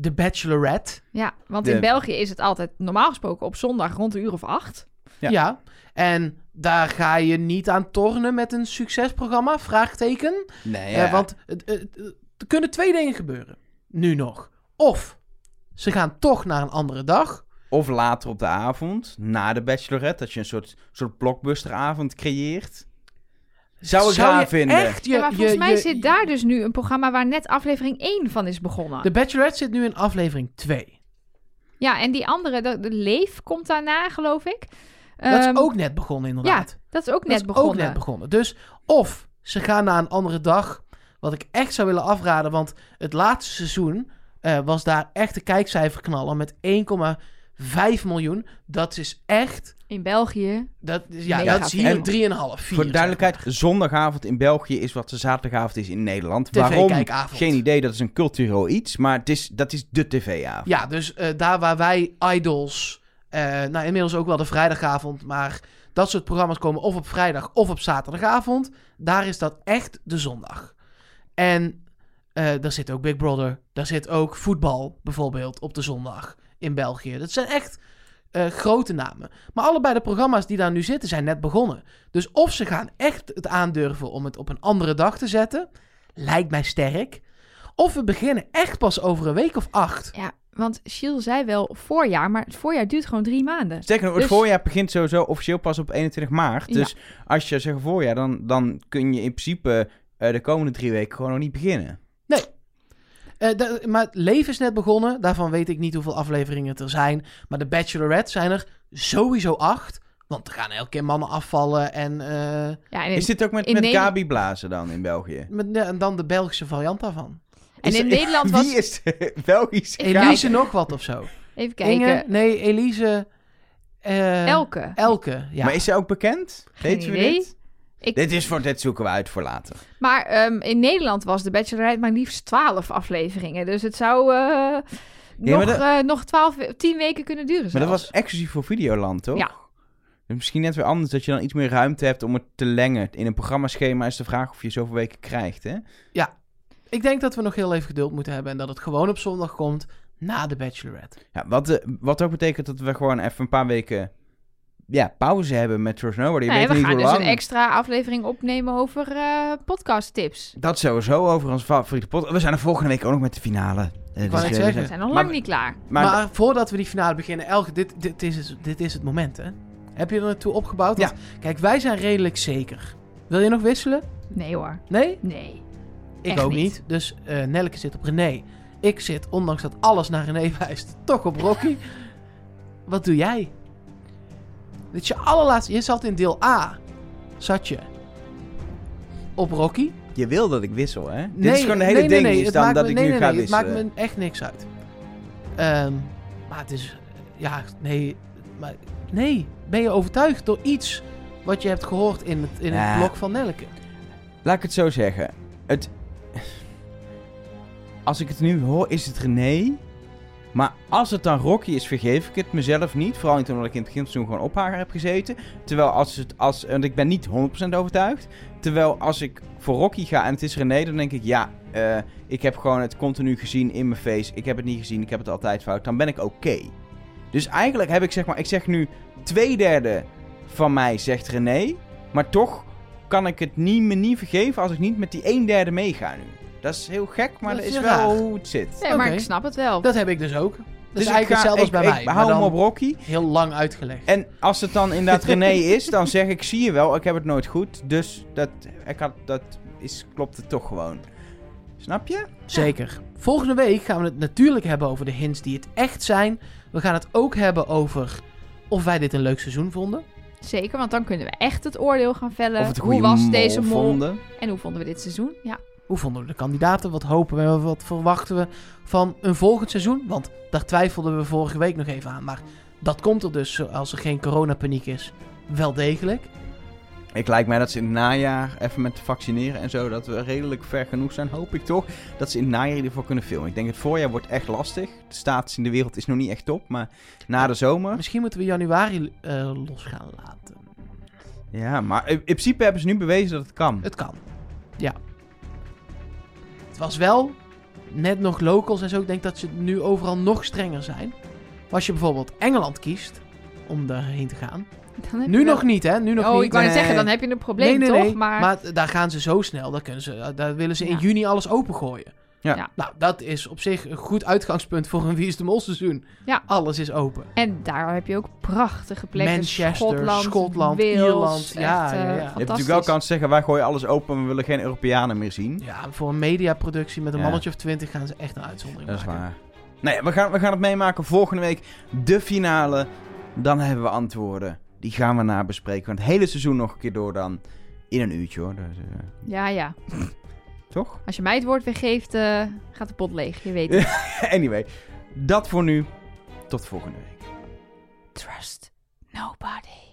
The Bachelorette. Ja, want De- in België is het altijd normaal gesproken op zondag rond een uur of acht. Ja. Ja. En daar ga je niet aan tornen met een succesprogramma? Vraagteken. Nee, Eh, want het- het- het- er kunnen twee dingen gebeuren. Nu nog. Of ze gaan toch naar een andere dag. Of later op de avond, na de Bachelorette, dat je een soort, soort blockbusteravond creëert. Zou ik Zou raar je vinden. Echt je, ja, maar volgens je- mij je- zit daar dus nu een programma waar net aflevering 1 van is begonnen. De Bachelorette zit nu in aflevering 2. Ja, en die andere, de, de Leef komt daarna, geloof ik. Dat is Ehm, ook net begonnen, inderdaad. dat is ook Dat net is begonnen. ook net begonnen. Dus of ze gaan naar een andere dag. Wat ik echt zou willen afraden. Want het laatste seizoen eh, was daar echt de kijkcijferknaller met 1,5 miljoen. Dat is echt... In België. Dat is, ja, Mega dat is hier En 3,5, 4. Voor de duidelijkheid, zondagavond in België is wat de zaterdagavond is in Nederland. Waarom? TV-kijkavond. Geen idee, dat is een cultureel iets, maar het is, dat is de tv-avond. Ja, dus eh, daar waar wij Idols... eh, nou, inmiddels ook wel de vrijdagavond, maar... Dat soort programma's komen of op vrijdag of op zaterdagavond. Daar is dat echt de zondag. En eh daar zit ook Big Brother. Daar zit ook voetbal bijvoorbeeld op de zondag in België. Dat zijn echt eh, grote namen. Maar allebei de programma's die daar nu zitten zijn net begonnen. Dus of ze gaan echt het aandurven om het op een andere dag te zetten. Lijkt mij sterk. Of we beginnen echt pas over een week of acht. Ja, want Gilles zei wel voorjaar, maar het voorjaar duurt gewoon drie maanden. Het Dus- voorjaar begint sowieso officieel pas op 21 maart. Ja. Dus als je zegt voorjaar, dan, dan kun je in principe eh, de komende drie weken gewoon nog niet beginnen. Eh, da- maar het leven is net begonnen. Daarvan weet ik niet hoeveel afleveringen er zijn. Maar de Bachelorette zijn er sowieso acht. Want er gaan elke keer mannen afvallen. En, eh, Ja, en in, Is dit ook met, met Nederland- Gabi Blazen dan in België? met, ja, en dan de Belgische variant daarvan. en Is in er- Nederland was... Wie is de Belgische Gabi? Elise nog wat of zo. Even kijken. Inge? Nee, Elise... eh, Elke. Elke, ja. Maar is ze ook bekend? Geen Weten we idee. dit? Ik- Dit, is voor, dit zoeken we uit voor later. Maar ehm, in Nederland was de Bachelorette maar liefst 12 afleveringen. Dus het zou eh, nog, dat- eh, nog 12, 10 weken kunnen duren Maar dat was exclusief voor Videoland, toch? Ja. Dus misschien net weer anders dat je dan iets meer ruimte hebt om het te lengen. In een programmaschema is de vraag of je zoveel weken krijgt, hè? Ik denk dat we nog heel even geduld moeten hebben. En dat het gewoon op zondag komt na de Bachelorette. Ja, wat, eh, wat ook betekent dat we gewoon even een paar weken ja, pauze hebben met Trust Nobody. Je Nee, weet we niet gaan hoe dus lang. een extra aflevering opnemen over eh podcast tips. Dat sowieso over onze favoriete podcast. We zijn er volgende week ook nog met de finale. Eh, Ik net eh, zeggen. We zijn nog maar- lang niet klaar. Maar, Maar, voordat we die finale beginnen, Elke, dit, dit, is, dit is het moment, hè? Heb je er naartoe opgebouwd? Want, Kijk, wij zijn redelijk zeker. Wil je nog wisselen? Nee hoor. Nee? Nee. Ik Echt ook niet. niet. Dus eh Nelke zit op René. Ik zit, ondanks dat alles naar René wijst, toch op Rocky. Wat doe jij? Dit is je allerlaatste... Je zat in deel A. Zat je. Op Rocky. je wil dat ik wissel, hè? Dit Nee, is gewoon de hele nee, nee, ding nee, is het dan maakt dat me- ik nee, nu nee, ga nee, wisselen. Het maakt me echt niks uit. Ehm, maar het is... Ja, nee. Maar, nee. Ben je overtuigd door iets wat je hebt gehoord in het, in Ja. het blok van Nelke? Laat ik het zo zeggen. Het... Als ik het nu hoor, is het René. Maar als het dan Rocky is, vergeef ik het mezelf niet. Vooral niet omdat ik in het begin van het seizoen gewoon op heb gezeten. Terwijl als het... Als, want ik ben niet 100% overtuigd. Terwijl als ik voor Rocky ga en het is René, dan denk ik... Ja, eh, ik heb gewoon het continu gezien in mijn face. Ik heb het niet gezien, ik heb het altijd fout. Dan ben ik oké. Dus eigenlijk heb ik zeg maar... Ik zeg nu twee derde van mij zegt René. Maar toch kan ik het niet, me niet vergeven als ik niet met die een derde meega nu. Dat is heel gek, maar Dat dat, is is raar. wel hoe het zit. Nee, maar ik snap het wel. Dat heb ik dus ook. Dat Dus is ik eigenlijk ga- hetzelfde als ik- bij ik mij. hou maar hem op Rocky. heel lang uitgelegd. En als het dan inderdaad René is, dan zeg ik, zie je wel, ik heb het nooit goed. Dus dat, ik had, dat is, klopt het toch gewoon. Snap je? Zeker. Volgende week gaan we het natuurlijk hebben over de hints die het echt zijn. We gaan het ook hebben over of wij dit een leuk seizoen vonden. Zeker, want dan kunnen we echt het oordeel gaan vellen. Of het een hoe was mol deze mol? vonden. En hoe vonden we dit seizoen? Ja. Hoe vonden we de kandidaten? Wat hopen we? Wat verwachten we van een volgend seizoen? Want daar twijfelden we vorige week nog even aan. Maar dat komt er dus, als er geen coronapaniek is, wel degelijk. Ik lijkt mij dat ze in het najaar, even met vaccineren en zo, dat we redelijk ver genoeg zijn, hoop ik toch. Dat ze in het najaar geval kunnen filmen. Ik denk het voorjaar wordt echt lastig. De status in de wereld is nog niet echt top, maar na de zomer... Misschien moeten we januari eh, los gaan laten. Ja, maar in in principe hebben ze nu bewezen dat het kan. Het kan. Ja. Het was wel net nog locals en zo. Ik denk dat ze nu overal nog strenger zijn. Maar als je bijvoorbeeld Engeland kiest om daarheen te gaan. Nu wel- nog niet, hè? Nu nog oh, niet. ik wou Nee. zeggen, dan heb je een probleem, nee, nee, toch? nee. Maar, Maar... daar gaan ze zo snel. Daar, kunnen ze, daar willen ze in juni alles opengooien. Ja. Ja. Nou, dat is op zich een goed uitgangspunt voor een Wie is de Mol seizoen. Ja. Alles is open. En daar heb je ook prachtige plekken. Manchester, Schotland, Schotland, Wales, Ierland. Ja, echt, ja, eh, ja. Je hebt natuurlijk wel kans te zeggen, wij gooien alles open, we willen geen Europeanen meer zien. Ja, voor een mediaproductie met een Ja. mannetje of twintig gaan ze echt een uitzondering Dat is maken. waar. Nee, we gaan, we gaan het meemaken volgende week. De finale. Dan hebben we antwoorden. Die gaan we nabespreken. Want het hele seizoen nog een keer door dan. In een uurtje hoor. Dus, eh, Ja, ja. toch? Als je mij het woord weer geeft, eh, gaat de pot leeg. Je weet het. anyway, dat voor nu. Tot volgende week. Trust nobody.